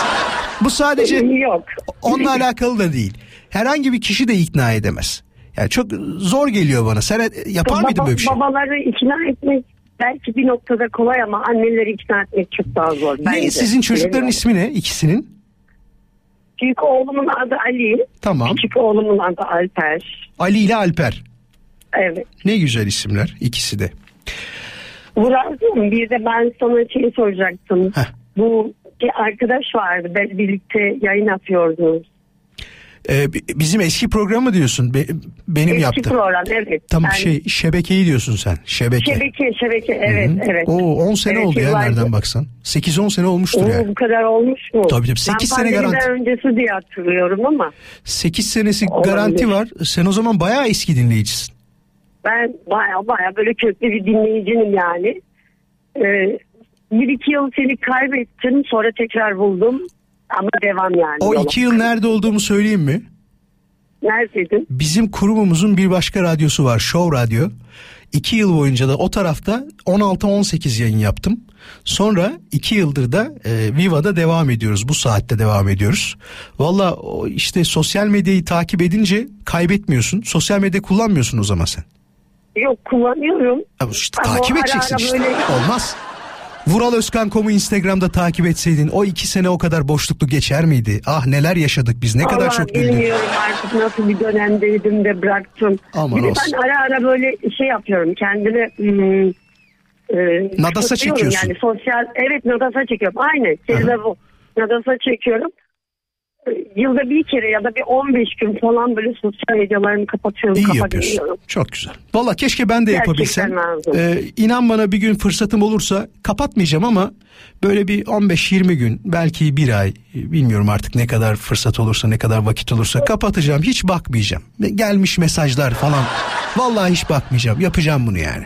Bu sadece Yok. onunla alakalı da değil. Herhangi bir kişi de ikna edemez. Yani çok zor geliyor bana. Sen yapar mıydın Baba- böyle bir şey? Babaları ikna etmek belki bir noktada kolay ama anneleri ikna etmek çok daha zor. Ne bence. sizin çocukların Bilmiyorum. ismi ne ikisinin? Büyük oğlumun adı Ali. Tamam. Küçük oğlumun adı Alper. Ali ile Alper. Evet. Ne güzel isimler ikisi de. Murat'cığım bir de ben sana şey soracaktım. Bu bir arkadaş vardı. Ben birlikte yayın yapıyorduk. Ee, bi- bizim eski programı diyorsun. Be- benim Eski yaptım. program evet. Tamam Ben- şey şebekeyi diyorsun sen. Şebeke. Şebeke şebeke evet Hı hı. evet. Oo 10 sene Evet, oldu ya yıllardır. nereden baksan. 8-10 sene olmuştur Oo, yani. bu kadar olmuş mu? Tabii tabii, sekiz ben sene pandemiden garanti. öncesi diye hatırlıyorum ama 8 senesi Olabilir. garanti var. Sen o zaman bayağı eski dinleyicisin. ben baya baya böyle köklü bir dinleyicinim yani. Ee, bir iki yıl seni kaybettim sonra tekrar buldum ama devam yani. O yola. iki yıl nerede olduğumu söyleyeyim mi? Neredeydin? Bizim kurumumuzun bir başka radyosu var. Show Radyo. İki yıl boyunca da o tarafta 16-18 yayın yaptım. Sonra iki yıldır da e, Viva'da devam ediyoruz. Bu saatte devam ediyoruz. Valla işte sosyal medyayı takip edince kaybetmiyorsun. Sosyal medya kullanmıyorsun o zaman sen. Yok kullanıyorum. Ya işte Ama takip ara edeceksin ara işte. böyle- Olmaz. Vuralözkan.com'u Instagram'da takip etseydin o iki sene o kadar boşluklu geçer miydi? Ah neler yaşadık biz ne kadar Vallahi çok güldük. bilmiyorum artık nasıl bir dönemdeydim de bıraktım. Aman bir olsun. ben ara ara böyle şey yapıyorum kendime hmm, e, Nadasa çekiyorsun. Yani sosyal evet nadasa çekiyorum. Aynen kelime bu. Nadasa çekiyorum. Yılda bir kere ya da bir 15 gün falan böyle sosyal medyalarımı kapatıyorum. İyi yapıyorsun. Çok güzel. Valla keşke ben de yapabilsem. Ee, inan bana bir gün fırsatım olursa kapatmayacağım ama böyle bir 15-20 gün belki bir ay bilmiyorum artık ne kadar fırsat olursa ne kadar vakit olursa kapatacağım. Hiç bakmayacağım. Gelmiş mesajlar falan. Vallahi hiç bakmayacağım. Yapacağım bunu yani.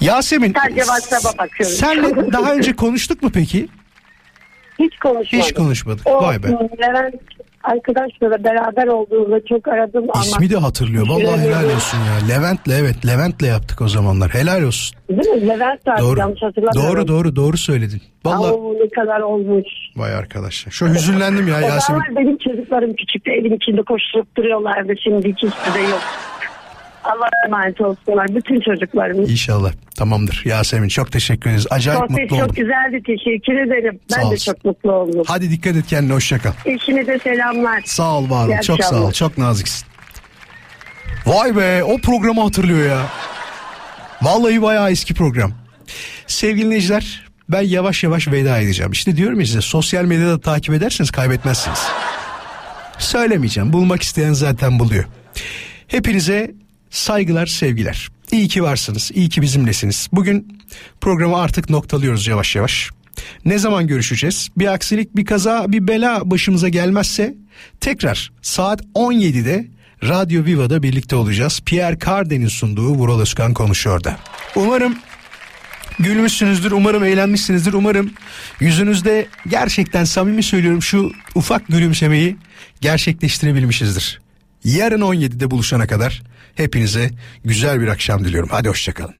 Yasemin Sadece WhatsApp'a bakıyorum. senle daha önce konuştuk mu peki? Hiç konuşmadım. Hiç konuşmadık. O, Vay be. Levent arkadaşla beraber olduğumda çok aradım ama. İsmi de hatırlıyor. Vallahi helal olsun ya. Levent'le evet Levent'le yaptık o zamanlar. Helal olsun. Değil mi? Levent Doğru. yanlış hatırlamıyorum. Doğru doğru doğru söyledin. Vallahi Ama ne kadar olmuş. vay arkadaş. Şu hüzünlendim ya o Yasemin. benim çocuklarım küçüktü. Evin içinde koşturup duruyorlardı. Şimdi ikisi de yok. Allah emanet olsunlar. Bütün çocuklarımız. İnşallah. Tamamdır Yasemin. Çok teşekkür ederiz. Acayip Sohbet mutlu çok oldum. güzeldi. Teşekkür ederim. Sağ Ben de olsun. çok mutlu oldum. Hadi dikkat et kendine. Hoşça kal. Eşine de selamlar. Sağ ol var ol. Çok sağ ol. Çok naziksin. Vay be o programı hatırlıyor ya. Vallahi bayağı eski program. Sevgili dinleyiciler ben yavaş yavaş veda edeceğim. İşte diyorum ya size sosyal medyada takip ederseniz kaybetmezsiniz. Söylemeyeceğim. Bulmak isteyen zaten buluyor. Hepinize saygılar, sevgiler. İyi ki varsınız. iyi ki bizimlesiniz. Bugün programı artık noktalıyoruz yavaş yavaş. Ne zaman görüşeceğiz? Bir aksilik, bir kaza, bir bela başımıza gelmezse tekrar saat 17'de Radyo Viva'da birlikte olacağız. Pierre Cardin'in sunduğu Vural Özkan konuşuyor da. Umarım gülmüşsünüzdür, umarım eğlenmişsinizdir, umarım yüzünüzde gerçekten samimi söylüyorum şu ufak gülümsemeyi gerçekleştirebilmişizdir. Yarın 17'de buluşana kadar hepinize güzel bir akşam diliyorum. Hadi hoşçakalın.